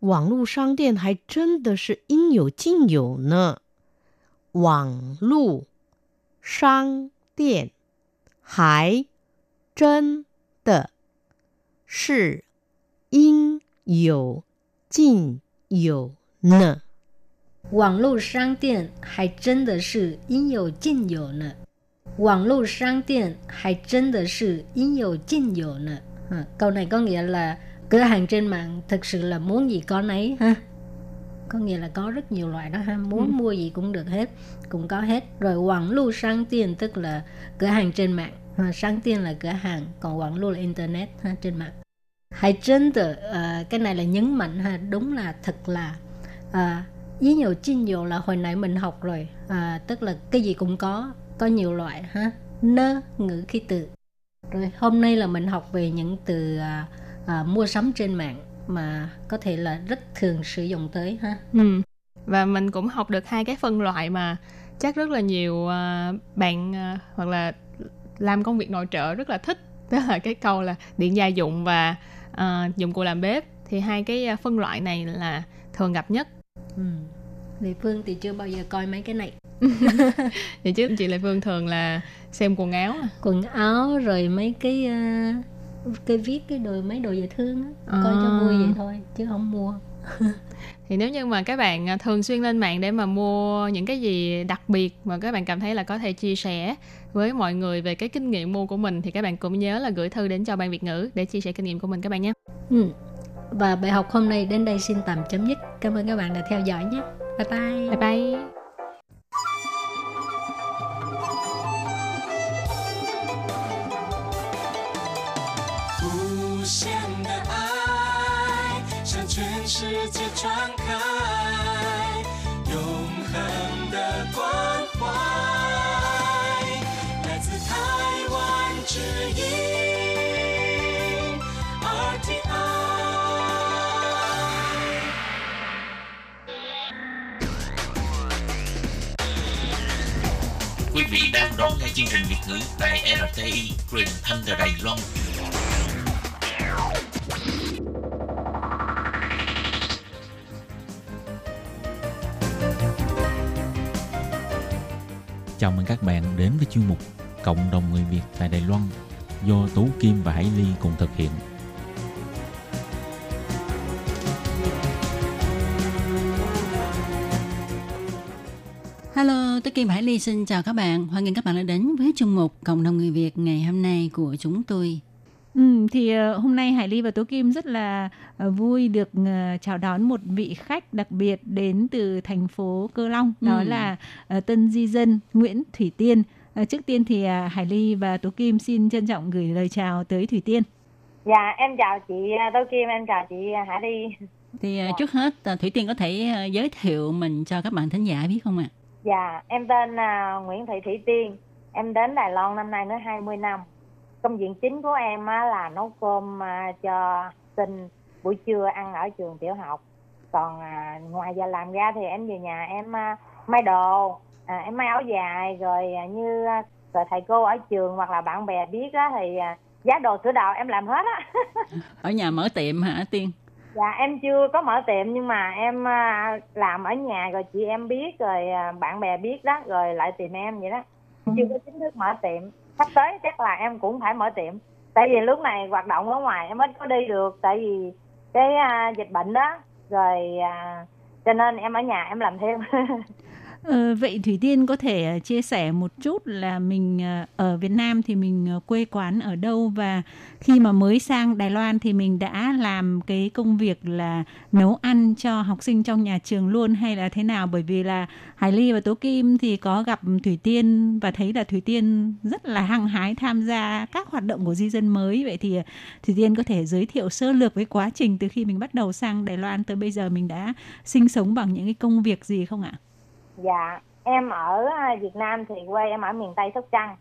网络商店还真的是应有尽有呢。网络商店还真的是应有尽有 呢。网络商店还真的是应有尽有呢。网络商店还真的是应有尽有呢。À, câu này có nghĩa là cửa hàng trên mạng thực sự là muốn gì có nấy ha. Có nghĩa là có rất nhiều loại đó ha, muốn Ừ. mua gì cũng được hết, cũng có hết. Rồi quảng lưu sang tiền tức là cửa hàng trên mạng, ha, sang tiền là cửa hàng, còn quảng lưu là internet ha, trên mạng. Hãy chân tự, ờ, cái này là nhấn mạnh ha, đúng là thật là à, với nhiều chinh nhiều là hồi nãy mình học rồi. À, tức là cái gì cũng có có nhiều loại ha? Nơ ngữ khí từ. Rồi hôm nay là mình học về những từ à, à, mua sắm trên mạng mà có thể là rất thường sử dụng tới ha? Ừ. và mình cũng học được hai cái phân loại mà chắc rất là nhiều à, bạn à, hoặc là làm công việc nội trợ rất là thích. Đó là cái câu là điện gia dụng và à, dụng cụ làm bếp. Thì hai cái à, phân loại này là thường gặp nhất ừ. Lệ Phương thì chưa bao giờ coi mấy cái này <laughs> vậy chứ chị Lệ Phương thường là xem quần áo à. quần áo rồi mấy cái à, cái viết cái đồ mấy đồ dễ thương á coi cho À. vui vậy thôi chứ không mua <laughs> thì nếu như mà các bạn à, thường xuyên lên mạng để mà mua những cái gì đặc biệt mà các bạn cảm thấy là có thể chia sẻ với mọi người về cái kinh nghiệm mua của mình thì các bạn cũng nhớ là gửi thư đến cho ban Việt ngữ để chia sẻ kinh nghiệm của mình các bạn nhé. ừ và bài học hôm nay đến đây xin tạm chấm dứt. Cảm ơn các bạn đã theo dõi nhé. Bye bye. Bye bye. Chương trình Việt ngữ tại RTI truyền thanh từ Đài Loan. Chào mừng các bạn đến với chuyên mục Cộng đồng người Việt tại Đài Loan do Tú Kim và Hải Ly cùng thực hiện. Hải Ly xin chào các bạn. Hoan nghênh các bạn đã đến với chương mục Cộng đồng người Việt ngày hôm nay của chúng tôi. Ừ, thì uh, hôm nay Hải Ly và Tố Kim rất là uh, vui được uh, chào đón một vị khách đặc biệt đến từ thành phố Cơ Long, đó Ừ. là tân di dân Nguyễn Thủy Tiên. Trước tiên thì Hải Ly và Tố Kim xin trân trọng gửi lời chào tới Thủy Tiên. Dạ em chào chị à, Tô Kim, em chào chị à, Hải Ly. Thì uh, trước hết Thủy Tiên có thể giới thiệu mình cho các bạn thính giả biết không ạ? Dạ em tên là Nguyễn Thị Thủy Tiên, em đến Đài Loan năm nay nữa 20 năm. Công việc chính của em á, là nấu cơm à, cho sinh buổi trưa ăn ở trường tiểu học. Còn à, ngoài giờ làm ra thì em về nhà em à, may đồ, à, em may áo dài rồi à, như à, rồi thầy cô ở trường hoặc là bạn bè biết á, thì à, giá đồ sửa đồ em làm hết á. Ở nhà mở tiệm hả Tiên? Dạ em chưa có mở tiệm nhưng mà em à, làm ở nhà rồi chị em biết rồi à, bạn bè biết đó rồi lại tìm em vậy đó. Chưa có chính thức mở tiệm. Sắp tới chắc là em cũng phải mở tiệm. Tại vì lúc này hoạt động ở ngoài em ít có đi được tại vì cái à, dịch bệnh đó. Rồi à, cho nên em ở nhà em làm thêm. <laughs> Ờ, vậy Thủy Tiên có thể ờ, chia sẻ một chút là mình ờ, ở Việt Nam thì mình ờ, quê quán ở đâu? Và khi mà mới sang Đài Loan thì mình đã làm cái công việc là nấu ăn cho học sinh trong nhà trường luôn hay là thế nào? Bởi vì là Hải Ly và Tố Kim thì có gặp Thủy Tiên và thấy là Thủy Tiên rất là hăng hái tham gia các hoạt động của di dân mới. Vậy thì Thủy Tiên có thể giới thiệu sơ lược với quá trình từ khi mình bắt đầu sang Đài Loan tới bây giờ mình đã sinh sống bằng những cái công việc gì không ạ? Dạ, em ở à, Việt Nam thì quê em ở miền Tây Sóc Trăng.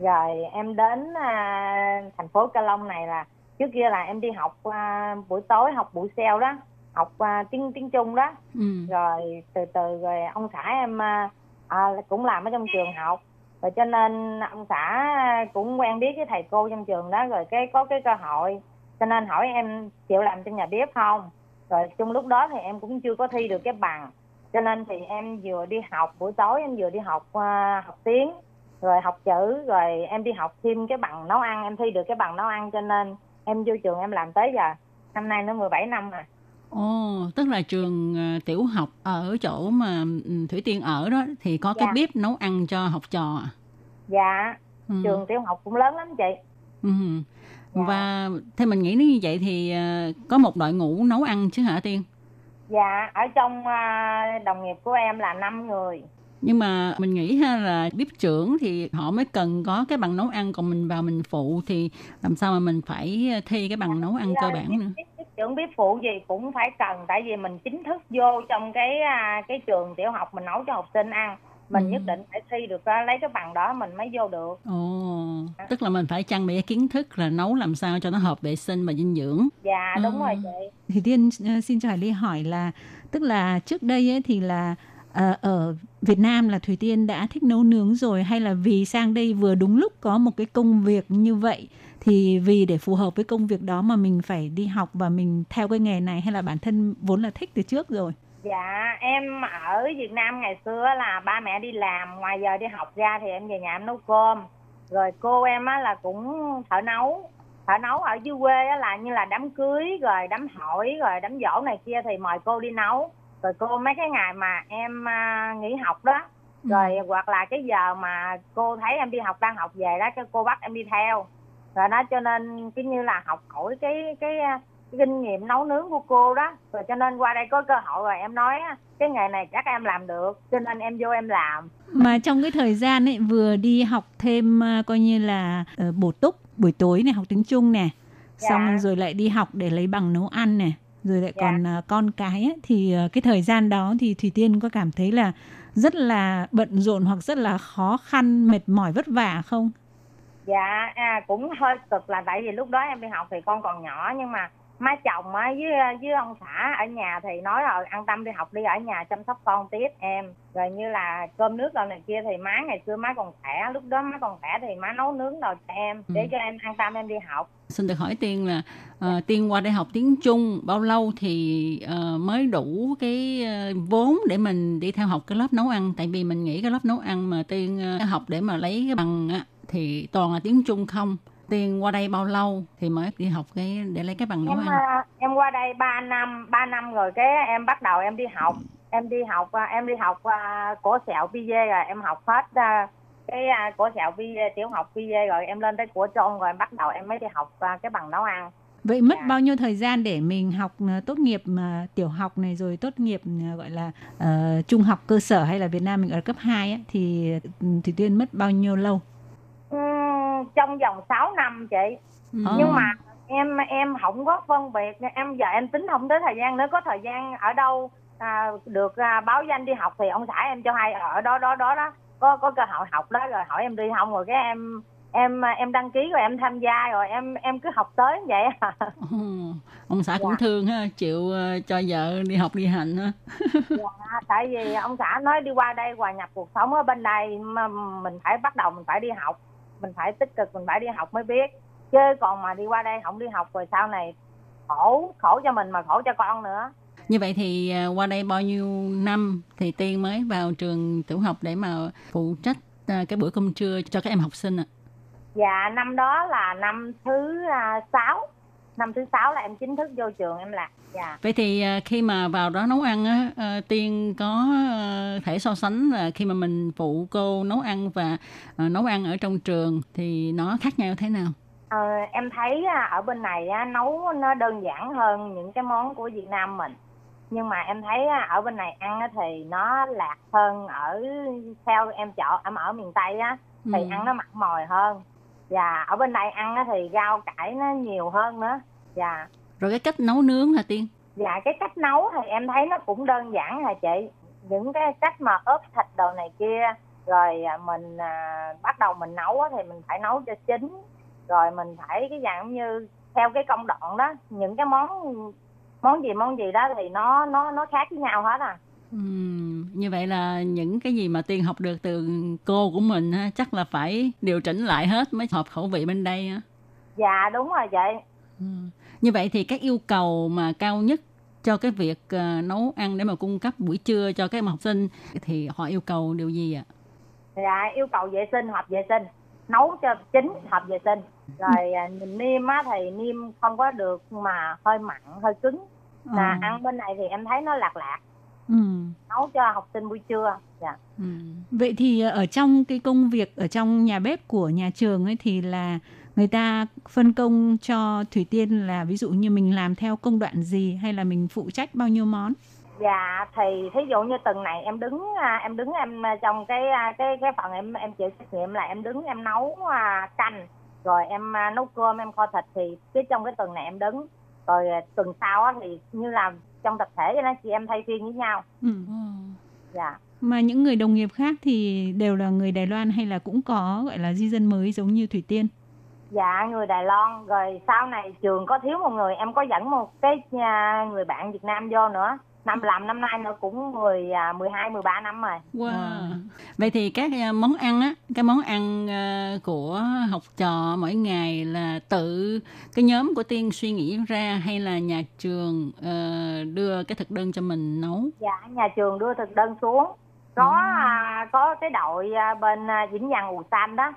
Rồi em đến à, thành phố Ca Long này là trước kia là em đi học à, buổi tối học buổi xeo đó, học à, tiếng tiếng Trung đó. Ừ. Rồi từ từ rồi ông xã em à, à, cũng làm ở trong trường học. Rồi cho nên ông xã cũng quen biết với thầy cô trong trường đó rồi cái có cái cơ hội cho nên hỏi em chịu làm trong nhà bếp không. Rồi trong lúc đó thì em cũng chưa có thi được cái bằng cho nên thì em vừa đi học buổi tối em vừa đi học à, học tiếng rồi học chữ rồi em đi học thêm cái bằng nấu ăn em thi được cái bằng nấu ăn cho nên em vô trường em làm tới giờ năm nay nó 17 năm rồi Ồ, tức là trường ờ, tiểu học ở chỗ mà ừ, Thủy Tiên ở đó thì có cái Dạ. bếp nấu ăn cho học trò. à? dạ Ừ. trường tiểu học cũng lớn lắm chị Ừ. Dạ. Và theo mình nghĩ nếu như vậy thì ờ, có một đội ngũ nấu ăn chứ hả Tiên? Dạ ở trong à, đồng nghiệp của em là 5 người Nhưng mà mình nghĩ ha là bếp trưởng thì họ mới cần có cái bằng nấu ăn còn mình vào mình phụ thì làm sao mà mình phải thi cái bằng nấu ăn cơ bản nữa. biết trưởng biết phụ gì cũng phải cần tại vì mình chính thức vô trong cái à, cái trường tiểu học mình nấu cho học sinh ăn mình Ừ. nhất định phải thi được à, lấy cái bằng đó mình mới vô được Ồ, tức là mình phải trang bị kiến thức là nấu làm sao cho nó hợp vệ sinh và dinh dưỡng. dạ đúng Ừ. rồi chị Thì Tiên ờ, xin cho Hải Ly hỏi là tức là trước đây ấy thì là ờ, ở Việt Nam là Thủy Tiên đã thích nấu nướng rồi hay là vì sang đây vừa đúng lúc có một cái công việc như vậy thì vì để phù hợp với công việc đó mà mình phải đi học và mình theo cái nghề này hay là bản thân vốn là thích từ trước rồi. Dạ em ở Việt Nam ngày xưa là ba mẹ đi làm ngoài giờ đi học ra thì em về nhà em nấu cơm. Rồi cô em á là cũng thợ nấu thợ nấu ở dưới quê á là như là đám cưới rồi đám hỏi rồi đám dỗ này kia thì mời cô đi nấu. Rồi cô mấy cái ngày mà em à, nghỉ học đó rồi hoặc là cái giờ mà cô thấy em đi học đang học về đó cái cô bắt em đi theo. Rồi đó cho nên cái như là học hỏi cái cái kinh nghiệm nấu nướng của cô đó rồi cho nên qua đây có cơ hội rồi em nói cái nghề này chắc em làm được cho nên em vô em làm Mà trong cái thời gian ấy vừa đi học thêm ờ, coi như là ờ, bổ túc buổi tối này học tiếng Trung nè. Dạ. Xong rồi lại đi học để lấy bằng nấu ăn này, rồi lại Dạ. còn ờ, con cái ấy, thì ờ, cái thời gian đó thì Thủy Tiên có cảm thấy là rất là bận rộn hoặc rất là khó khăn, mệt mỏi vất vả không? dạ à, cũng hơi cực là tại vì lúc đó em đi học thì con còn nhỏ nhưng mà má chồng á với với ông xã ở nhà thì nói rồi an tâm đi học đi ở nhà chăm sóc con tiếp em. Rồi như là cơm nước rồi này kia thì má ngày xưa má còn khỏe lúc đó má còn khỏe thì má nấu nướng đồ cho em để ừ. cho em an tâm em đi học. Xin được hỏi tiên là uh, tiên qua đây học tiếng trung bao lâu thì uh, mới đủ cái uh, vốn để mình đi theo học cái lớp nấu ăn? Tại vì mình nghĩ cái lớp nấu ăn mà tiên uh, học để mà lấy cái bằng uh, thì toàn là tiếng trung không Tiên qua đây bao lâu thì mới đi học cái để lấy cái bằng em, ăn? À, em qua đây 3 năm, 3 năm rồi cái em bắt đầu em đi học. Em đi học à, em đi học uh, cổ sẹo PV rồi em học hết cái cổ sẹo PV tiểu học PV rồi em lên tới của trôn rồi em bắt đầu em mới đi học cái bằng nấu ăn. Vậy mất dạ. bao nhiêu thời gian để mình học tốt nghiệp mà tiểu học này rồi tốt nghiệp gọi là uh, trung học cơ sở hay là Việt Nam mình ở cấp 2 ấy, thì thì Tuyên mất bao nhiêu lâu? Trong vòng 6 năm chị ừ. nhưng mà em em không có phân biệt em giờ em tính không tới thời gian nữa có thời gian ở đâu à, được à, báo danh đi học thì ông xã em cho hay ở đó đó đó đó có có cơ hội học đó rồi hỏi em đi không rồi cái em em em đăng ký rồi em tham gia rồi em em cứ học tới vậy à. ừ. <laughs> ông xã cũng dạ. thương ha chịu uh, cho vợ đi học đi hành ha <laughs> dạ, tại vì ông xã nói đi qua đây hòa nhập cuộc sống ở bên đây mà mình phải bắt đầu mình phải đi học mình phải tích cực mình phải đi học mới biết. Chứ còn mà đi qua đây không đi học rồi sau này khổ khổ cho mình mà khổ cho con nữa. Như vậy thì à, qua đây bao nhiêu năm thì tiên mới vào trường tiểu học để mà phụ trách à, cái bữa cơm trưa cho các em học sinh ạ? À? dạ năm đó là năm thứ à, sáu. Năm thứ sáu là em chính thức vô trường em là dạ. Vậy thì khi mà vào đó nấu ăn á tiên có thể so sánh là khi mà mình phụ cô nấu ăn và nấu ăn ở trong trường thì nó khác nhau thế nào? Ờ, em thấy ở bên này nấu nó đơn giản hơn những cái món của việt nam mình. Nhưng mà em thấy ở bên này ăn thì nó lạc hơn ở theo em chọn em ở miền tây á thì ừ. ăn nó mặn mòi hơn. Và ở bên đây ăn thì rau cải nó nhiều hơn nữa. Dạ rồi cái cách nấu nướng hả tiên dạ cái cách nấu thì em thấy nó cũng đơn giản hả chị những cái cách mà ướp thịt đồ này kia rồi à, mình à, bắt đầu mình nấu thì mình phải nấu cho chín rồi mình phải cái dạng như theo cái công đoạn đó những cái món món gì món gì đó thì nó nó nó khác với nhau hết à Ừ, như vậy là những cái gì mà tiên học được từ cô của mình ha, chắc là phải điều chỉnh lại hết mới hợp khẩu vị bên đây á. Dạ đúng rồi vậy. Ừ. Như vậy thì các yêu cầu mà cao nhất cho cái việc uh, nấu ăn để mà cung cấp buổi trưa cho các em học sinh thì họ yêu cầu điều gì ạ? Dạ yêu cầu vệ sinh hợp vệ sinh nấu cho chín hợp vệ sinh rồi à, nhìn niêm á thì niêm không có được mà hơi mặn hơi cứng là à. ăn bên này thì em thấy nó lạc lạc ừ. nấu cho học sinh buổi trưa dạ. ừ. vậy thì ở trong cái công việc ở trong nhà bếp của nhà trường ấy thì là người ta phân công cho thủy tiên là ví dụ như mình làm theo công đoạn gì hay là mình phụ trách bao nhiêu món? Dạ thì thí dụ như tuần này em đứng à, em đứng em à, trong cái à, cái cái phần em em chịu trách nhiệm là em đứng em nấu canh rồi em nấu cơm em kho thịt thì cái trong cái tuần này em đứng. Rồi tuần sau thì như là trong tập thể cho nên chị em thay phiên với nhau. Ừ. dạ. Mà những người đồng nghiệp khác thì đều là người Đài Loan hay là cũng có gọi là di dân mới giống như Thủy Tiên dạ người Đài Loan rồi sau này trường có thiếu một người em có dẫn một cái người bạn Việt Nam vô nữa năm làm năm nay nó cũng 10 12 13 năm rồi. Wow. Vậy thì các à, món ăn á, cái món ăn à, của học trò mỗi ngày là tự cái nhóm của Tiên suy nghĩ ra hay là nhà trường đưa cái thực đơn cho mình nấu? Dạ, nhà trường đưa thực đơn xuống. Có à. có cái đội bên Vĩnh Văn Ù Xanh đó.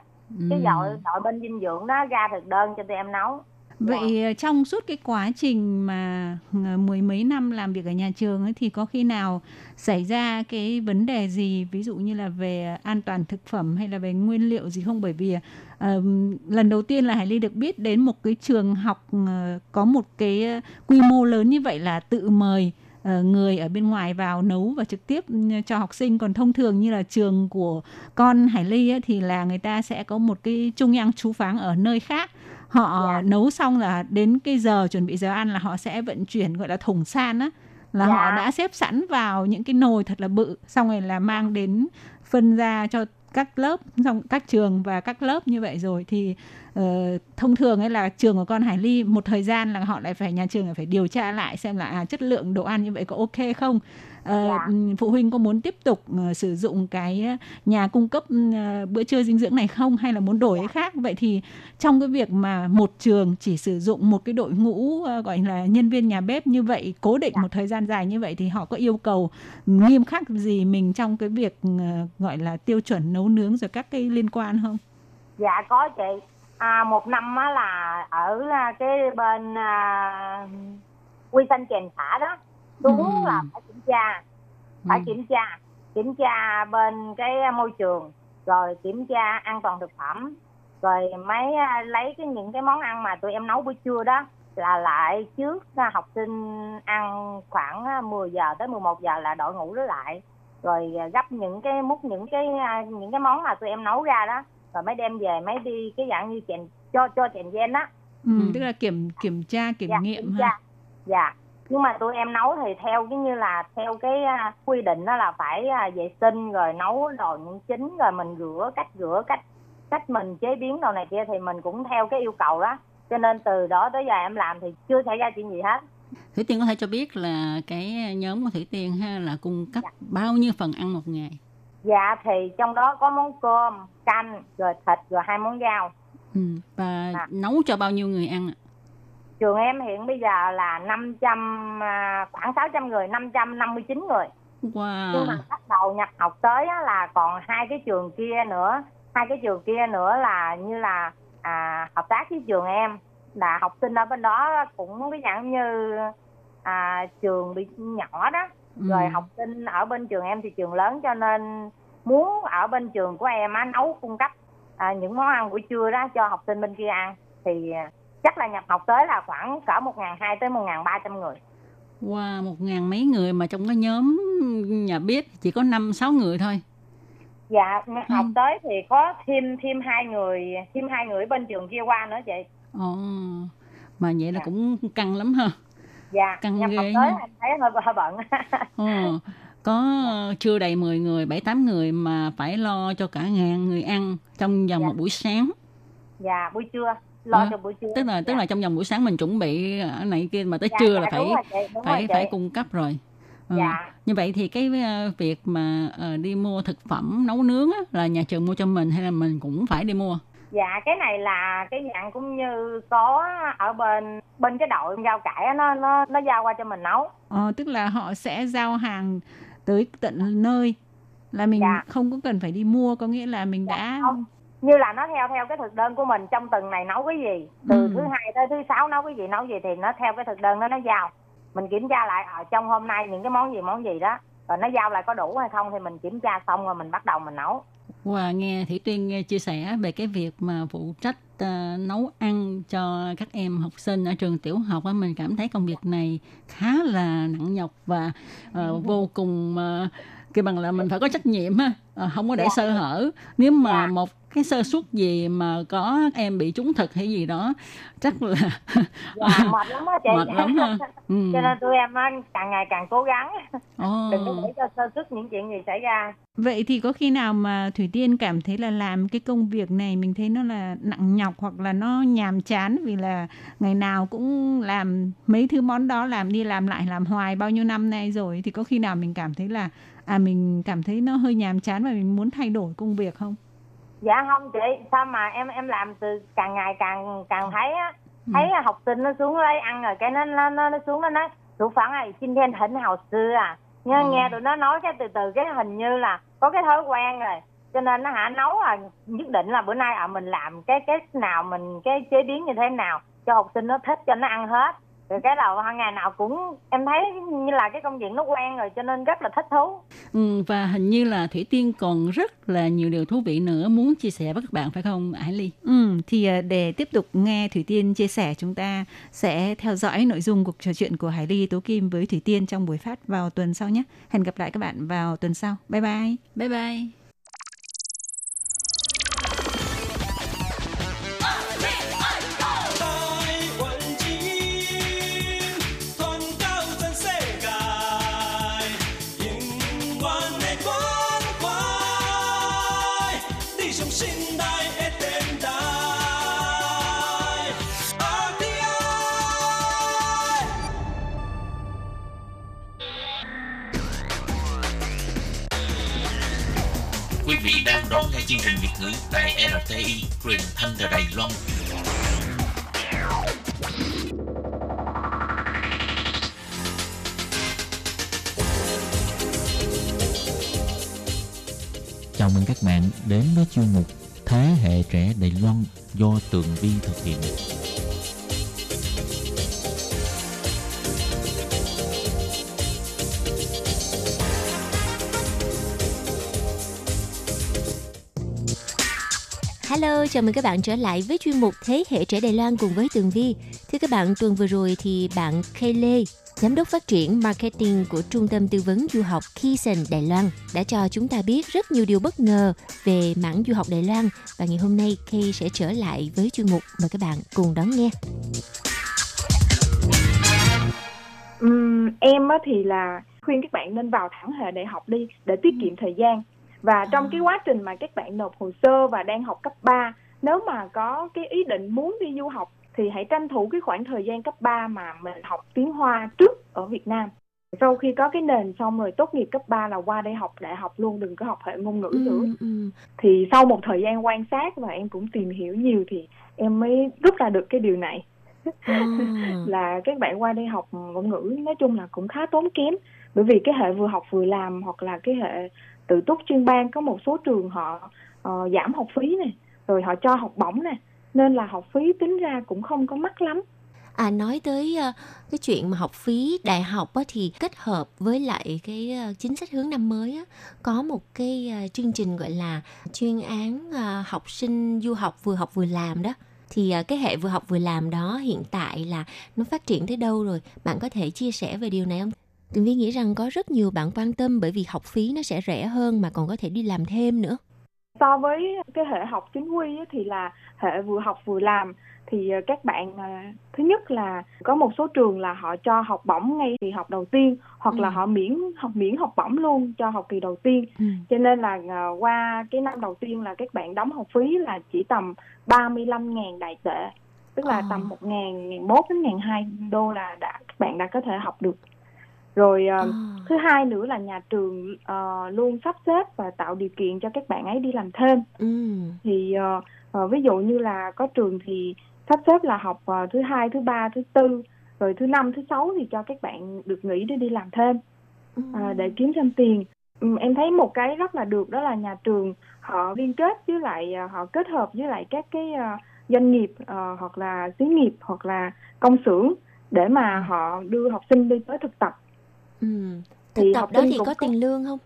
Cái ừ. đội đội bên dinh dưỡng đó ra thực đơn cho tụi em nấu. Vậy ờ, trong suốt cái quá trình mà ờ, mười mấy năm làm việc ở nhà trường ấy thì có khi nào xảy ra cái vấn đề gì ví dụ như là về an toàn thực phẩm hay là về nguyên liệu gì không bởi vì uh, lần đầu tiên là Hải Ly được biết đến một cái trường học uh, có một cái quy mô lớn như vậy là tự mời người ở bên ngoài vào nấu và trực tiếp cho học sinh còn thông thường như là trường của con Hải Ly ấy, thì là người ta sẽ có một cái trung 央 chú pháng ở nơi khác họ yeah. Dạ. nấu xong là đến cái giờ chuẩn bị giờ ăn là họ sẽ vận chuyển gọi là thùng san á là yeah. họ dạ. đã xếp sẵn vào những cái nồi thật là bự xong rồi là mang đến phân ra cho các lớp trong các trường và các lớp như vậy rồi thì uh, thông thường ấy là trường của con Hải Ly một thời gian là họ lại phải nhà trường lại phải điều tra lại xem là à, chất lượng đồ ăn như vậy có ok không? Dạ. phụ huynh có muốn tiếp tục uh, sử dụng cái nhà cung cấp uh, bữa trưa dinh dưỡng này không hay là muốn đổi cái khác vậy thì trong cái việc mà một trường chỉ sử dụng một cái đội ngũ gọi là nhân viên nhà bếp như vậy cố định dạ. một thời gian dài như vậy thì họ có yêu cầu nghiêm khắc gì mình trong cái việc gọi là tiêu chuẩn nấu nướng rồi các cái liên quan không? Dạ có chị. À, một năm á là ở cái bên à, quy sinh kèm xã đó đúng ừ. là phải kiểm tra phải ừ. kiểm tra kiểm tra bên cái môi trường rồi kiểm tra an toàn thực phẩm rồi mấy à, lấy cái những cái món ăn mà tụi em nấu buổi trưa đó là lại trước học sinh ăn khoảng 10 à, giờ tới 11 giờ là đội ngũ đó lại rồi à, gấp những cái múc những cái những cái món mà tụi em nấu ra đó rồi mới đem về mấy đi cái dạng như chèn cho cho chèn gen đó ừ, tức là kiểm kiểm tra kiểm dạ, nghiệm kiểm ha tra. dạ nhưng mà tụi em nấu thì theo cái như là theo cái uh, quy định đó là phải uh, vệ sinh rồi nấu đồ những chín rồi mình rửa cách rửa cách cách mình chế biến đồ này kia thì mình cũng theo cái yêu cầu đó cho nên từ đó tới giờ em làm thì chưa xảy ra chuyện gì hết Thủy Tiên có thể cho biết là cái nhóm của Thủy Tiên ha là cung cấp dạ. bao nhiêu phần ăn một ngày? Dạ thì trong đó có món cơm, canh, rồi thịt, rồi hai món rau. Ừ, và à. nấu cho bao nhiêu người ăn ạ? Trường em hiện bây giờ là 500 à, khoảng 600 người 559 người wow. nhưng mà bắt đầu nhập học tới á, là còn hai cái trường kia nữa hai cái trường kia nữa là như là à, hợp tác với trường em là học sinh ở bên đó cũng cái dạng như à, trường bị nhỏ đó ừ. rồi học sinh ở bên trường em thì trường lớn cho nên muốn ở bên trường của em á, nấu cung cấp à, những món ăn buổi trưa đó cho học sinh bên kia ăn thì chắc là nhập học tới là khoảng cỡ một ngàn hai tới một ngàn ba trăm người Wow, một ngàn mấy người mà trong cái nhóm nhà bếp chỉ có năm sáu người thôi. Dạ, nhập học tới thì có thêm thêm hai người, thêm hai người bên trường kia qua nữa chị. Ồ, mà vậy là dạ. cũng căng lắm ha. Dạ, căng nhập ghê học tới em thấy hơi, hơi bận. <laughs> Ồ, có chưa đầy 10 người, 7 8 người mà phải lo cho cả ngàn người ăn trong vòng dạ. một buổi sáng. Dạ, buổi trưa lo à, cho buổi trưa tức là dạ. tức là trong vòng buổi sáng mình chuẩn bị ở này kia mà tới dạ, trưa dạ, là phải rồi, phải phải cung cấp rồi ừ. dạ. như vậy thì cái uh, việc mà đi mua thực phẩm nấu nướng á, là nhà trường mua cho mình hay là mình cũng phải đi mua dạ cái này là cái dạng cũng như có ở bên bên cái đội giao cải nó nó nó giao qua cho mình nấu ờ, tức là họ sẽ giao hàng tới tận nơi là mình dạ. không có cần phải đi mua có nghĩa là mình dạ, đã không như là nó theo theo cái thực đơn của mình trong tuần này nấu cái gì từ ừ. thứ hai tới thứ sáu nấu cái gì nấu gì thì nó theo cái thực đơn đó nó giao mình kiểm tra lại ở trong hôm nay những cái món gì món gì đó rồi nó giao lại có đủ hay không thì mình kiểm tra xong rồi mình bắt đầu mình nấu Wow, nghe Thủy Tuyên chia sẻ về cái việc mà phụ trách uh, nấu ăn cho các em học sinh ở trường tiểu học á, mình cảm thấy công việc này khá là nặng nhọc và uh, vô cùng uh, cái bằng là mình phải có trách nhiệm ha, uh, không có để dạ. sơ hở. Nếu mà dạ. một cái sơ suất gì mà có em bị trúng thực hay gì đó chắc là <laughs> dạ, mệt lắm á chị. Mệt lắm ha. Ừ. <laughs> cho nên tụi em càng ngày càng cố gắng. Oh. <laughs> đừng có để cho sơ suất những chuyện gì xảy ra. Vậy thì có khi nào mà thủy tiên cảm thấy là làm cái công việc này mình thấy nó là nặng nhọc hoặc là nó nhàm chán vì là ngày nào cũng làm mấy thứ món đó làm đi làm lại làm hoài bao nhiêu năm nay rồi thì có khi nào mình cảm thấy là à mình cảm thấy nó hơi nhàm chán và mình muốn thay đổi công việc không dạ không chị sao mà em em làm từ càng ngày càng càng thấy á ừ. thấy học sinh nó xuống lấy ăn rồi cái nó nó nó, nó xuống nó nói tụi phản này xin thêm thỉnh hào xưa à nghe ừ. nghe tụi nó nói cái từ từ cái hình như là có cái thói quen rồi cho nên nó hả nấu à nhất định là bữa nay à mình làm cái cái nào mình cái chế biến như thế nào cho học sinh nó thích cho nó ăn hết rồi cái đầu ngày nào cũng em thấy như là cái công việc nó quen rồi cho nên rất là thích thú. Ừ, và hình như là thủy tiên còn rất là nhiều điều thú vị nữa muốn chia sẻ với các bạn phải không Ái Ly? Ừ, thì à, để tiếp tục nghe thủy tiên chia sẻ chúng ta sẽ theo dõi nội dung cuộc trò chuyện của Hải Ly Tố Kim với thủy tiên trong buổi phát vào tuần sau nhé. Hẹn gặp lại các bạn vào tuần sau. Bye bye. Bye bye chương trình Việt ngữ tại RTI truyền thanh từ Đài Loan. Chào mừng các bạn đến với chuyên mục Thế hệ trẻ Đài Loan do Tường Vi thực hiện. Hello, chào mừng các bạn trở lại với chuyên mục Thế hệ trẻ Đài Loan cùng với Tường Vi. Thưa các bạn, tuần vừa rồi thì bạn Kay Lê, Giám đốc phát triển marketing của Trung tâm Tư vấn Du học Kisen Đài Loan đã cho chúng ta biết rất nhiều điều bất ngờ về mảng du học Đài Loan và ngày hôm nay Kay sẽ trở lại với chuyên mục mời các bạn cùng đón nghe. Uhm, em thì là khuyên các bạn nên vào thẳng hệ đại học đi để tiết kiệm thời gian và trong cái quá trình mà các bạn nộp hồ sơ và đang học cấp 3 nếu mà có cái ý định muốn đi du học thì hãy tranh thủ cái khoảng thời gian cấp 3 mà mình học tiếng Hoa trước ở Việt Nam. Sau khi có cái nền xong rồi tốt nghiệp cấp 3 là qua đây học đại học luôn, đừng có học hệ ngôn ngữ Ừ, nữa. Thì sau một thời gian quan sát và em cũng tìm hiểu nhiều thì em mới rút ra được cái điều này. <laughs> là các bạn qua đây học ngôn ngữ nói chung là cũng khá tốn kém bởi vì cái hệ vừa học vừa làm hoặc là cái hệ tự túc chuyên ban có một số trường họ uh, giảm học phí này rồi họ cho học bổng này nên là học phí tính ra cũng không có mắc lắm À nói tới uh, cái chuyện mà học phí đại học á, thì kết hợp với lại cái uh, chính sách hướng năm mới á, có một cái uh, chương trình gọi là chuyên án uh, học sinh du học vừa học vừa làm đó. Thì uh, cái hệ vừa học vừa làm đó hiện tại là nó phát triển tới đâu rồi? Bạn có thể chia sẻ về điều này không? Tường Vi nghĩ rằng có rất nhiều bạn quan tâm bởi vì học phí nó sẽ rẻ hơn mà còn có thể đi làm thêm nữa. so với cái hệ học chính quy thì là hệ vừa học vừa làm thì ờ, các bạn ờ, thứ nhất là có một số trường là họ cho học bổng ngay kỳ học đầu tiên hoặc là Ừ. họ miễn học miễn học bổng luôn cho học kỳ đầu tiên cho nên là ờ, qua cái năm đầu tiên là các bạn đóng học phí là chỉ tầm 35.000 đại tệ tức là Ờ. tầm 1.000 1 1 đến 1.200 đô là đã các bạn đã có thể học được rồi ờ, Ờ. thứ hai nữa là nhà trường ờ, luôn sắp xếp và tạo điều kiện cho các bạn ấy đi làm thêm. Ừ. thì ờ, ờ, ví dụ như là có trường thì sắp xếp là học ờ, thứ hai thứ ba thứ tư rồi thứ năm thứ sáu thì cho các bạn được nghỉ để đi làm thêm à, để kiếm thêm tiền. Ừm, em thấy một cái rất là được đó là nhà trường họ liên kết với lại họ kết hợp với lại các cái doanh nghiệp hoặc là xí nghiệp hoặc là công xưởng để mà họ đưa học sinh đi tới thực tập Ừ. Thì Thực tập học đó thì có có- tiền lương không?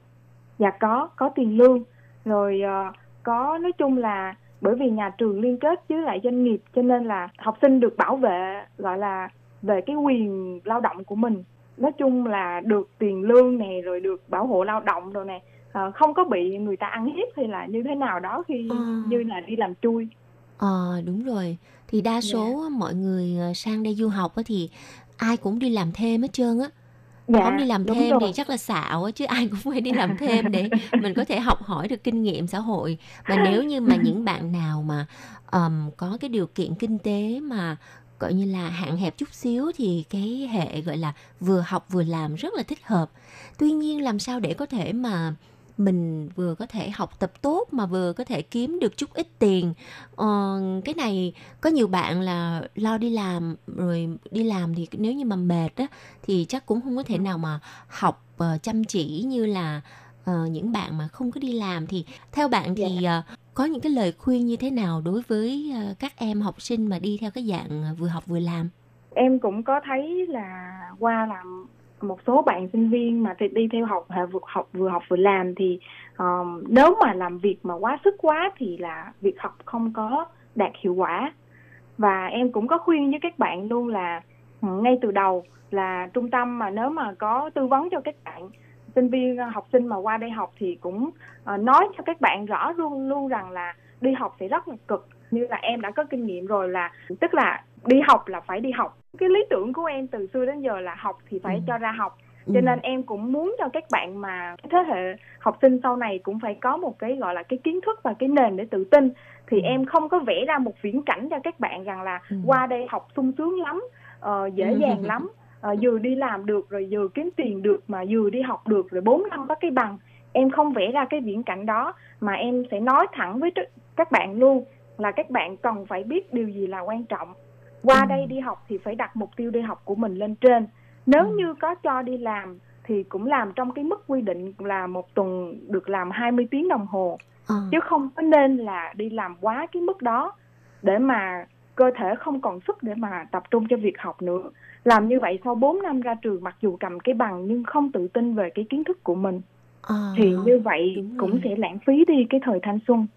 Dạ có, có tiền lương. Rồi ờ, có nói chung là bởi vì nhà trường liên kết với lại doanh nghiệp cho nên là học sinh được bảo vệ gọi là về cái quyền lao động của mình. Nói chung là được tiền lương này rồi được bảo hộ lao động rồi nè. Ờ, không có bị người ta ăn hiếp hay là như thế nào đó khi như là đi làm chui. Ờ đúng rồi. Thì đa số á, mọi người sang đây du học thì ai cũng đi làm thêm hết trơn á. Dạ, không đi làm thêm rồi. thì chắc là xạo chứ ai cũng phải đi làm <laughs> thêm để mình có thể học hỏi được kinh nghiệm xã hội. Và nếu như mà những bạn nào mà ờm, có cái điều kiện kinh tế mà gọi như là hạn hẹp chút xíu thì cái hệ gọi là vừa học vừa làm rất là thích hợp. Tuy nhiên làm sao để có thể mà mình vừa có thể học tập tốt mà vừa có thể kiếm được chút ít tiền. Ờ, cái này có nhiều bạn là lo đi làm rồi đi làm thì nếu như mà mệt á thì chắc cũng không có thể nào mà học ờ, chăm chỉ như là ờ, những bạn mà không có đi làm. Thì theo bạn thì ờ, có những cái lời khuyên như thế nào đối với ờ, các em học sinh mà đi theo cái dạng vừa học vừa làm? Em cũng có thấy là qua làm một số bạn sinh viên mà thì đi theo học hệ vừa học vừa học vừa làm thì um, nếu mà làm việc mà quá sức quá thì là việc học không có đạt hiệu quả. Và em cũng có khuyên với các bạn luôn là ừ, ngay từ đầu là trung tâm mà nếu mà có tư vấn cho các bạn sinh viên ờ, học sinh mà qua đây học thì cũng uh, nói cho các bạn rõ luôn luôn rằng là đi học sẽ rất là cực như là em đã có kinh nghiệm rồi là tức là đi học là phải đi học. Cái lý tưởng của em từ xưa đến giờ là học thì phải cho ra học. Cho nên em cũng muốn cho các bạn mà cái thế hệ học sinh sau này cũng phải có một cái gọi là cái kiến thức và cái nền để tự tin. Thì em không có vẽ ra một viễn cảnh cho các bạn rằng là qua đây học sung sướng lắm ờ, dễ Ừ. dàng lắm ờ, vừa đi làm được rồi vừa kiếm tiền được mà vừa đi học được rồi 4 năm có cái bằng. Em không vẽ ra cái viễn cảnh đó mà em sẽ nói thẳng với các bạn luôn là các bạn cần phải biết điều gì là quan trọng. Qua ừ. đây đi học thì phải đặt mục tiêu đi học của mình lên trên. Nếu ừ. như có cho đi làm thì cũng làm trong cái mức quy định là một tuần được làm 20 tiếng đồng hồ. À. chứ không có nên là đi làm quá cái mức đó để mà cơ thể không còn sức để mà tập trung cho việc học nữa. Làm như vậy sau 4 năm ra trường mặc dù cầm cái bằng nhưng không tự tin về cái kiến thức của mình. À, thì như vậy cũng sẽ lãng phí đi cái thời thanh xuân.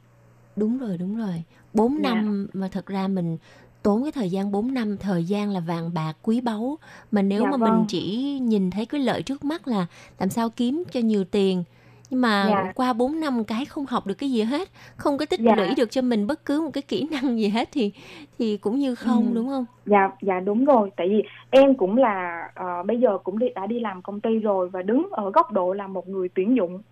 Đúng rồi đúng rồi 4 dạ. năm mà thật ra mình tốn cái thời gian 4 năm thời gian là vàng bạc quý báu mà nếu dạ, mà vâng. mình chỉ nhìn thấy cái lợi trước mắt là làm sao kiếm cho nhiều tiền nhưng mà dạ. qua 4 năm cái không học được cái gì hết không có tích dạ. lũy được cho mình bất cứ một cái kỹ <laughs> năng gì hết thì thì cũng như không ừ. đúng không dạ dạ đúng rồi tại vì em cũng là uh, bây giờ cũng đi đã đi làm công ty rồi và đứng ở góc độ là một người tuyển dụng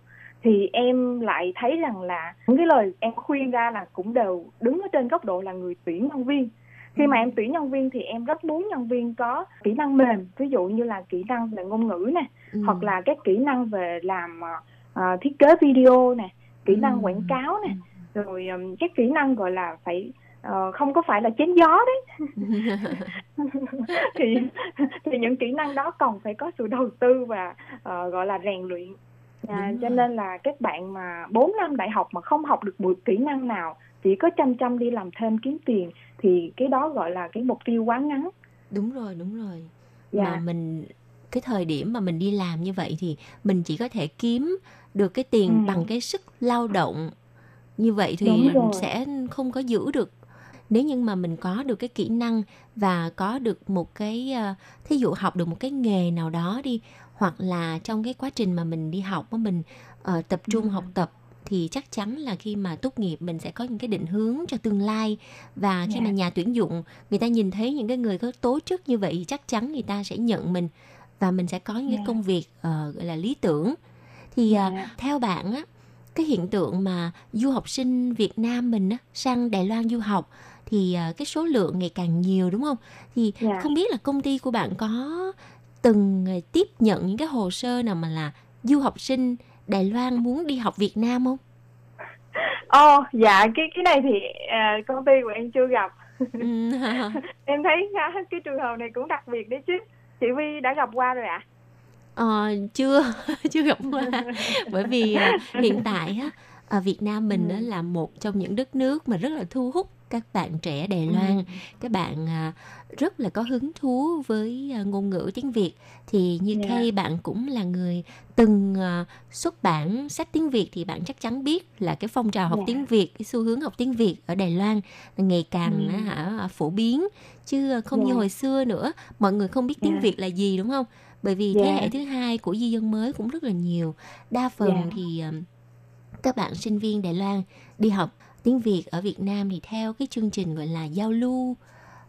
thì em lại thấy rằng là những cái lời em khuyên ra là cũng đều đứng ở trên góc độ là người tuyển nhân viên. Khi mà em tuyển nhân viên thì em rất muốn nhân viên có kỹ năng mềm ví dụ như là kỹ năng về ngôn ngữ nè ừ. hoặc là các kỹ năng về làm uh, thiết kế video nè kỹ năng ừ. quảng cáo nè. Rồi um, các kỹ năng gọi là phải uh, không có phải là chém gió đấy. <laughs> <laughs> Thì <laughs> thì những kỹ năng đó còn phải có sự đầu tư và uh, gọi là rèn luyện à, cho nên là các bạn mà 4 năm đại học mà không học được một kỹ năng nào chỉ có chăm chăm đi làm thêm kiếm tiền thì cái đó gọi là cái mục tiêu quá ngắn. Đúng rồi đúng rồi. Dạ. mà mình cái thời điểm mà mình đi làm như vậy thì mình chỉ có thể kiếm được cái tiền ừ. bằng cái sức lao động. Như vậy thì sẽ không có giữ được. Nếu như mà mình có được cái kỹ năng và có được một cái ờ, thí dụ học được một cái nghề nào đó đi hoặc là trong cái quá trình mà mình đi học mà mình uh, tập trung ừ. học tập thì chắc chắn là khi mà tốt nghiệp mình sẽ có những cái định hướng cho tương lai và khi yeah. mà dạ. nhà tuyển dụng người ta nhìn thấy những cái người có tố chất như vậy thì chắc chắn người ta sẽ nhận mình và mình sẽ có những yeah. cái dạ. công việc uh, gọi là lý tưởng thì uh, yeah. theo bạn á cái hiện tượng mà du học sinh Việt Nam mình á, sang Đài Loan du học thì uh, cái số lượng ngày càng nhiều đúng không? Thì yeah. Dạ. không biết là công ty của bạn có từng tiếp nhận những cái hồ sơ nào mà là du học sinh Đài Loan muốn đi học Việt Nam không? Ồ, oh, dạ cái cái này thì à, công ty của em chưa gặp. Ừ. <laughs> em thấy cái trường hợp này cũng đặc biệt đấy chứ. Chị Vi đã gặp qua rồi ạ? À? Ờ, chưa <laughs> chưa gặp qua bởi vì à, hiện tại á ở Việt Nam mình ừ. là một trong những đất nước mà rất là thu hút các bạn trẻ Đài ừ. Loan, ừ. các bạn à, rất là có hứng thú với à, ngôn ngữ tiếng Việt thì như yeah. Kay bạn cũng là người từng à, xuất bản sách tiếng Việt thì bạn chắc chắn biết là cái phong trào học yeah. tiếng Việt, cái xu hướng học tiếng Việt ở Đài Loan ngày càng ừ. hả phổ biến chứ không yeah. như hồi xưa nữa, mọi người không biết tiếng yeah. Việt là gì đúng không? Bởi vì yeah. thế hệ thứ hai của di dân mới cũng rất là nhiều. Đa phần yeah. thì các bạn sinh viên Đài Loan đi học tiếng Việt ở Việt Nam thì theo cái chương trình gọi là giao lưu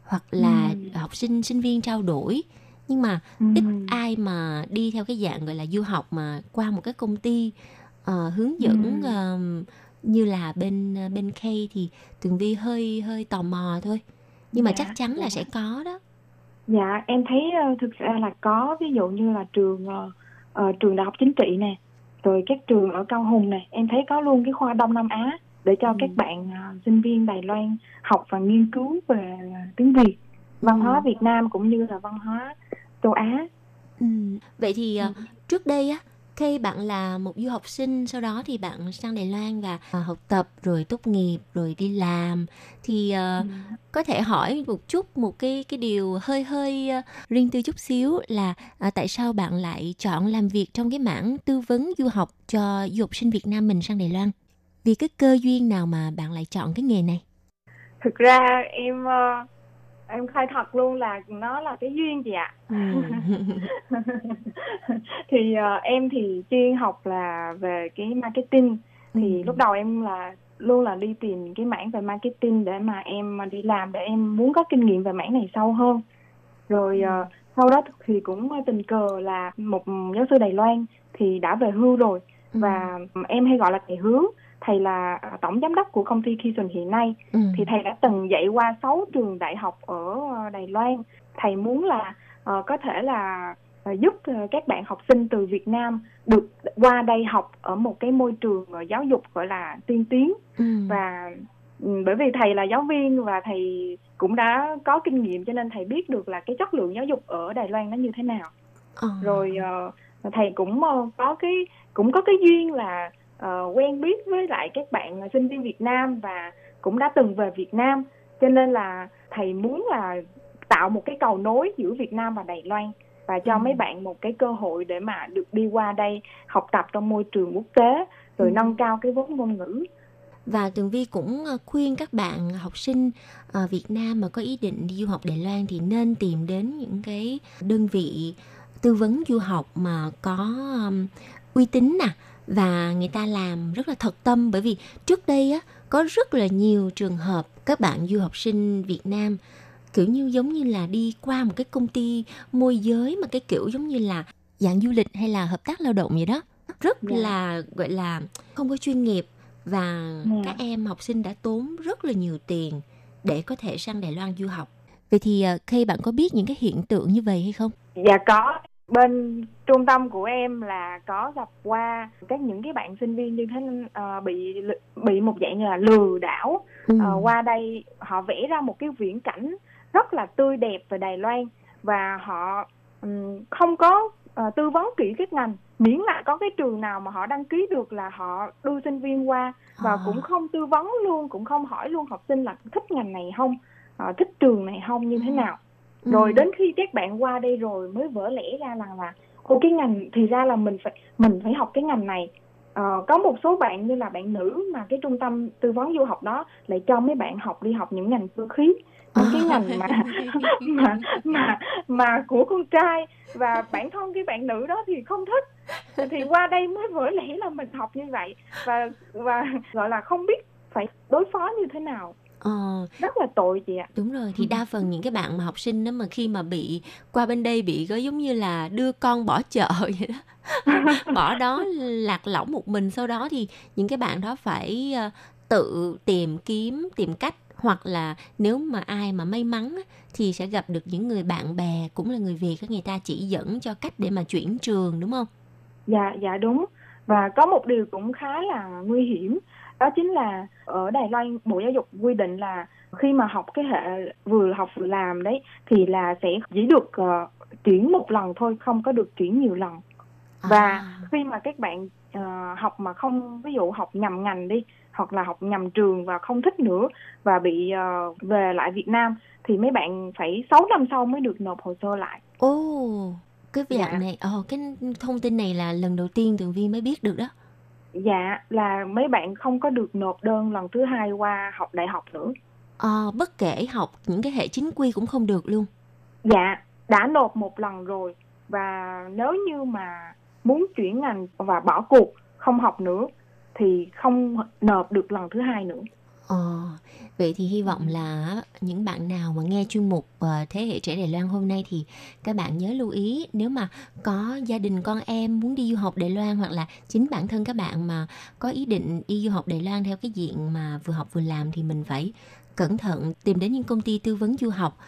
hoặc là ừ. học sinh sinh viên trao đổi nhưng mà ừ. ít ai mà đi theo cái dạng gọi là du học mà qua một cái công ty uh, hướng dẫn ừ. uh, như là bên bên K thì Tường Vi hơi hơi tò mò thôi nhưng mà dạ, chắc chắn dạ. là sẽ có đó dạ em thấy uh, thực ra là có ví dụ như là trường uh, trường đại học chính trị nè rồi các trường ở cao hùng nè em thấy có luôn cái khoa đông nam á để cho ừ. các bạn uh, sinh viên Đài Loan học và nghiên cứu về tiếng Việt, văn hóa ừ. Việt Nam cũng như là văn hóa châu Á. Ừ. Vậy thì uh, trước đây á khi bạn là một du học sinh sau đó thì bạn sang Đài Loan và học tập rồi tốt nghiệp rồi đi làm thì uh, ừ. có thể hỏi một chút một cái cái điều hơi hơi uh, riêng tư chút xíu là uh, tại sao bạn lại chọn làm việc trong cái mảng tư vấn du học cho du học sinh Việt Nam mình sang Đài Loan? Vì cái cơ duyên nào mà bạn lại chọn cái nghề này? Thực ra em uh, em khai thật luôn là nó là cái duyên gì ạ. Ừ. <laughs> thì uh, em thì chuyên học là về cái marketing. Thì ừ. lúc đầu em là luôn là đi tìm cái mảng về marketing để mà em đi làm để em muốn có kinh nghiệm về mảng này sâu hơn. Rồi uh, sau đó thì cũng tình cờ là một giáo sư Đài Loan thì đã về hưu rồi. Ừ. và em hay gọi là thầy hướng thầy là à, tổng giám đốc của công ty Kison hiện nay ừ. thì thầy đã từng dạy qua 6 trường đại học ở ờ, Đài Loan thầy muốn là uh, có thể là giúp các bạn học sinh từ Việt Nam được qua đây học ở một cái môi trường giáo dục gọi là tiên tiến ừ. và ừ, bởi vì thầy là giáo viên và thầy cũng đã có kinh nghiệm cho nên thầy biết được là cái chất lượng giáo dục ở Đài Loan nó như thế nào ừ. rồi uh, thầy cũng uh, có cái cũng có cái duyên là uh, quen biết với lại các bạn sinh viên Việt Nam và cũng đã từng về Việt Nam cho nên là thầy muốn là tạo một cái cầu nối giữa Việt Nam và Đài Loan và cho ừ. mấy bạn một cái cơ hội để mà được đi qua đây học tập trong môi trường quốc tế rồi ừ. nâng cao cái vốn ngôn ngữ và Tường Vi cũng ờ, khuyên các bạn học sinh ở Việt Nam mà có ý định đi du học Đài Loan thì nên tìm đến những cái đơn vị tư vấn du học mà có uy tín nè và người ta làm rất là thật tâm bởi vì trước đây á có rất là nhiều trường hợp các bạn du học sinh Việt Nam kiểu như giống như là đi qua một cái công ty môi giới mà cái kiểu giống như là dạng du lịch hay là hợp tác lao động vậy đó rất yeah. Dạ. là gọi là không có chuyên nghiệp và yeah. Dạ. các em học sinh đã tốn rất là nhiều tiền để có thể sang Đài Loan du học. Vậy thì khi ờ, bạn có biết những cái hiện tượng như vậy hay không? Dạ có. Bên trung tâm của em là có gặp qua các những cái bạn sinh viên như thế uh, bị bị một dạng như là lừa đảo ừ. uh, qua đây họ vẽ ra một cái viễn cảnh rất là tươi đẹp về Đài Loan và họ um, không có uh, tư vấn kỹ các ngành miễn là có cái trường nào mà họ đăng ký được là họ đưa sinh viên qua và à. cũng không tư vấn luôn cũng không hỏi luôn học sinh là thích ngành này không uh, thích trường này không như thế ừ. nào ừ. rồi đến khi các bạn qua đây rồi mới vỡ lẽ ra rằng là ô cái ngành thì ra là mình phải mình phải học cái ngành này. Uh, có một số bạn như là bạn nữ mà cái trung tâm tư vấn du học đó lại cho mấy bạn học đi học những ngành cơ khí những cái ngành mà <laughs> mà mà mà của con trai. Và bản thân cái bạn nữ đó thì không thích. Thì qua đây mới vỡ lẽ là mình học như vậy. Và và gọi là không biết phải đối phó như thế nào Ờ, rất là tội chị ạ. Đúng rồi, thì đa phần những cái bạn mà học sinh đó mà khi mà bị qua bên đây bị có giống như là đưa con bỏ chợ <laughs> vậy đó. bỏ đó lạc lõng một mình sau đó thì những cái bạn đó phải uh, tự tìm kiếm tìm cách hoặc là nếu mà ai mà may mắn thì sẽ gặp được những người bạn bè cũng là người Việt người ta chỉ dẫn cho cách để mà chuyển trường đúng không? Dạ dạ đúng và có một điều cũng khá là nguy hiểm đó chính là ở Đài Loan Bộ Giáo dục quy định là khi mà học cái hệ vừa học vừa làm đấy thì là sẽ chỉ được uh, chuyển một lần thôi không có được chuyển nhiều lần và à. khi mà các bạn uh, học mà không ví dụ học nhầm ngành đi hoặc là học nhầm trường và không thích nữa và bị uh, về lại Việt Nam thì mấy bạn phải 6 năm sau mới được nộp hồ sơ lại. Ồ, oh, cái việc dạ. này, ồ oh, cái thông tin này là lần đầu tiên Tường Vi mới biết được đó. Dạ, là mấy bạn không có được nộp đơn lần thứ hai qua học đại học nữa. À, bất kể học những cái hệ chính quy cũng không được luôn. Dạ, đã nộp một lần rồi và nếu như mà muốn chuyển ngành và bỏ cuộc không học nữa thì không nộp được lần thứ hai nữa. Ờ, vậy thì hy vọng là những bạn nào mà nghe chuyên mục ờ, Thế hệ trẻ Đài Loan hôm nay thì các bạn nhớ lưu ý nếu mà có gia đình con em muốn đi du học Đài Loan hoặc là chính bản thân các bạn mà có ý định đi du học Đài Loan theo cái diện mà vừa học vừa làm thì mình phải cẩn thận tìm đến những công ty tư vấn du học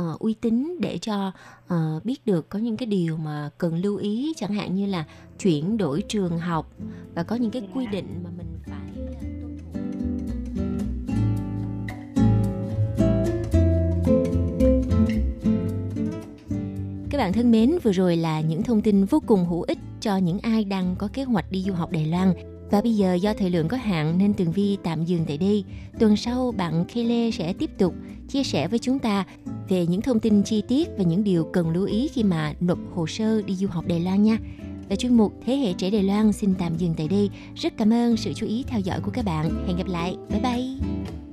uh, uy tín để cho uh, biết được có những cái điều mà cần lưu ý chẳng hạn như là chuyển đổi trường học và có những cái quy định mà mình phải Các bạn thân mến, vừa rồi là những thông tin vô cùng hữu ích cho những ai đang có kế hoạch đi du học Đài Loan. Và bây giờ do thời lượng có hạn nên Tường Vi tạm dừng tại đây. Tuần sau bạn Lê sẽ tiếp tục chia sẻ với chúng ta về những thông tin chi tiết và những điều cần lưu ý khi mà nộp hồ sơ đi du học Đài Loan nha. Và chuyên mục Thế hệ trẻ Đài Loan xin tạm dừng tại đây. Rất cảm ơn sự chú ý theo dõi của các bạn. Hẹn gặp lại. Bye bye.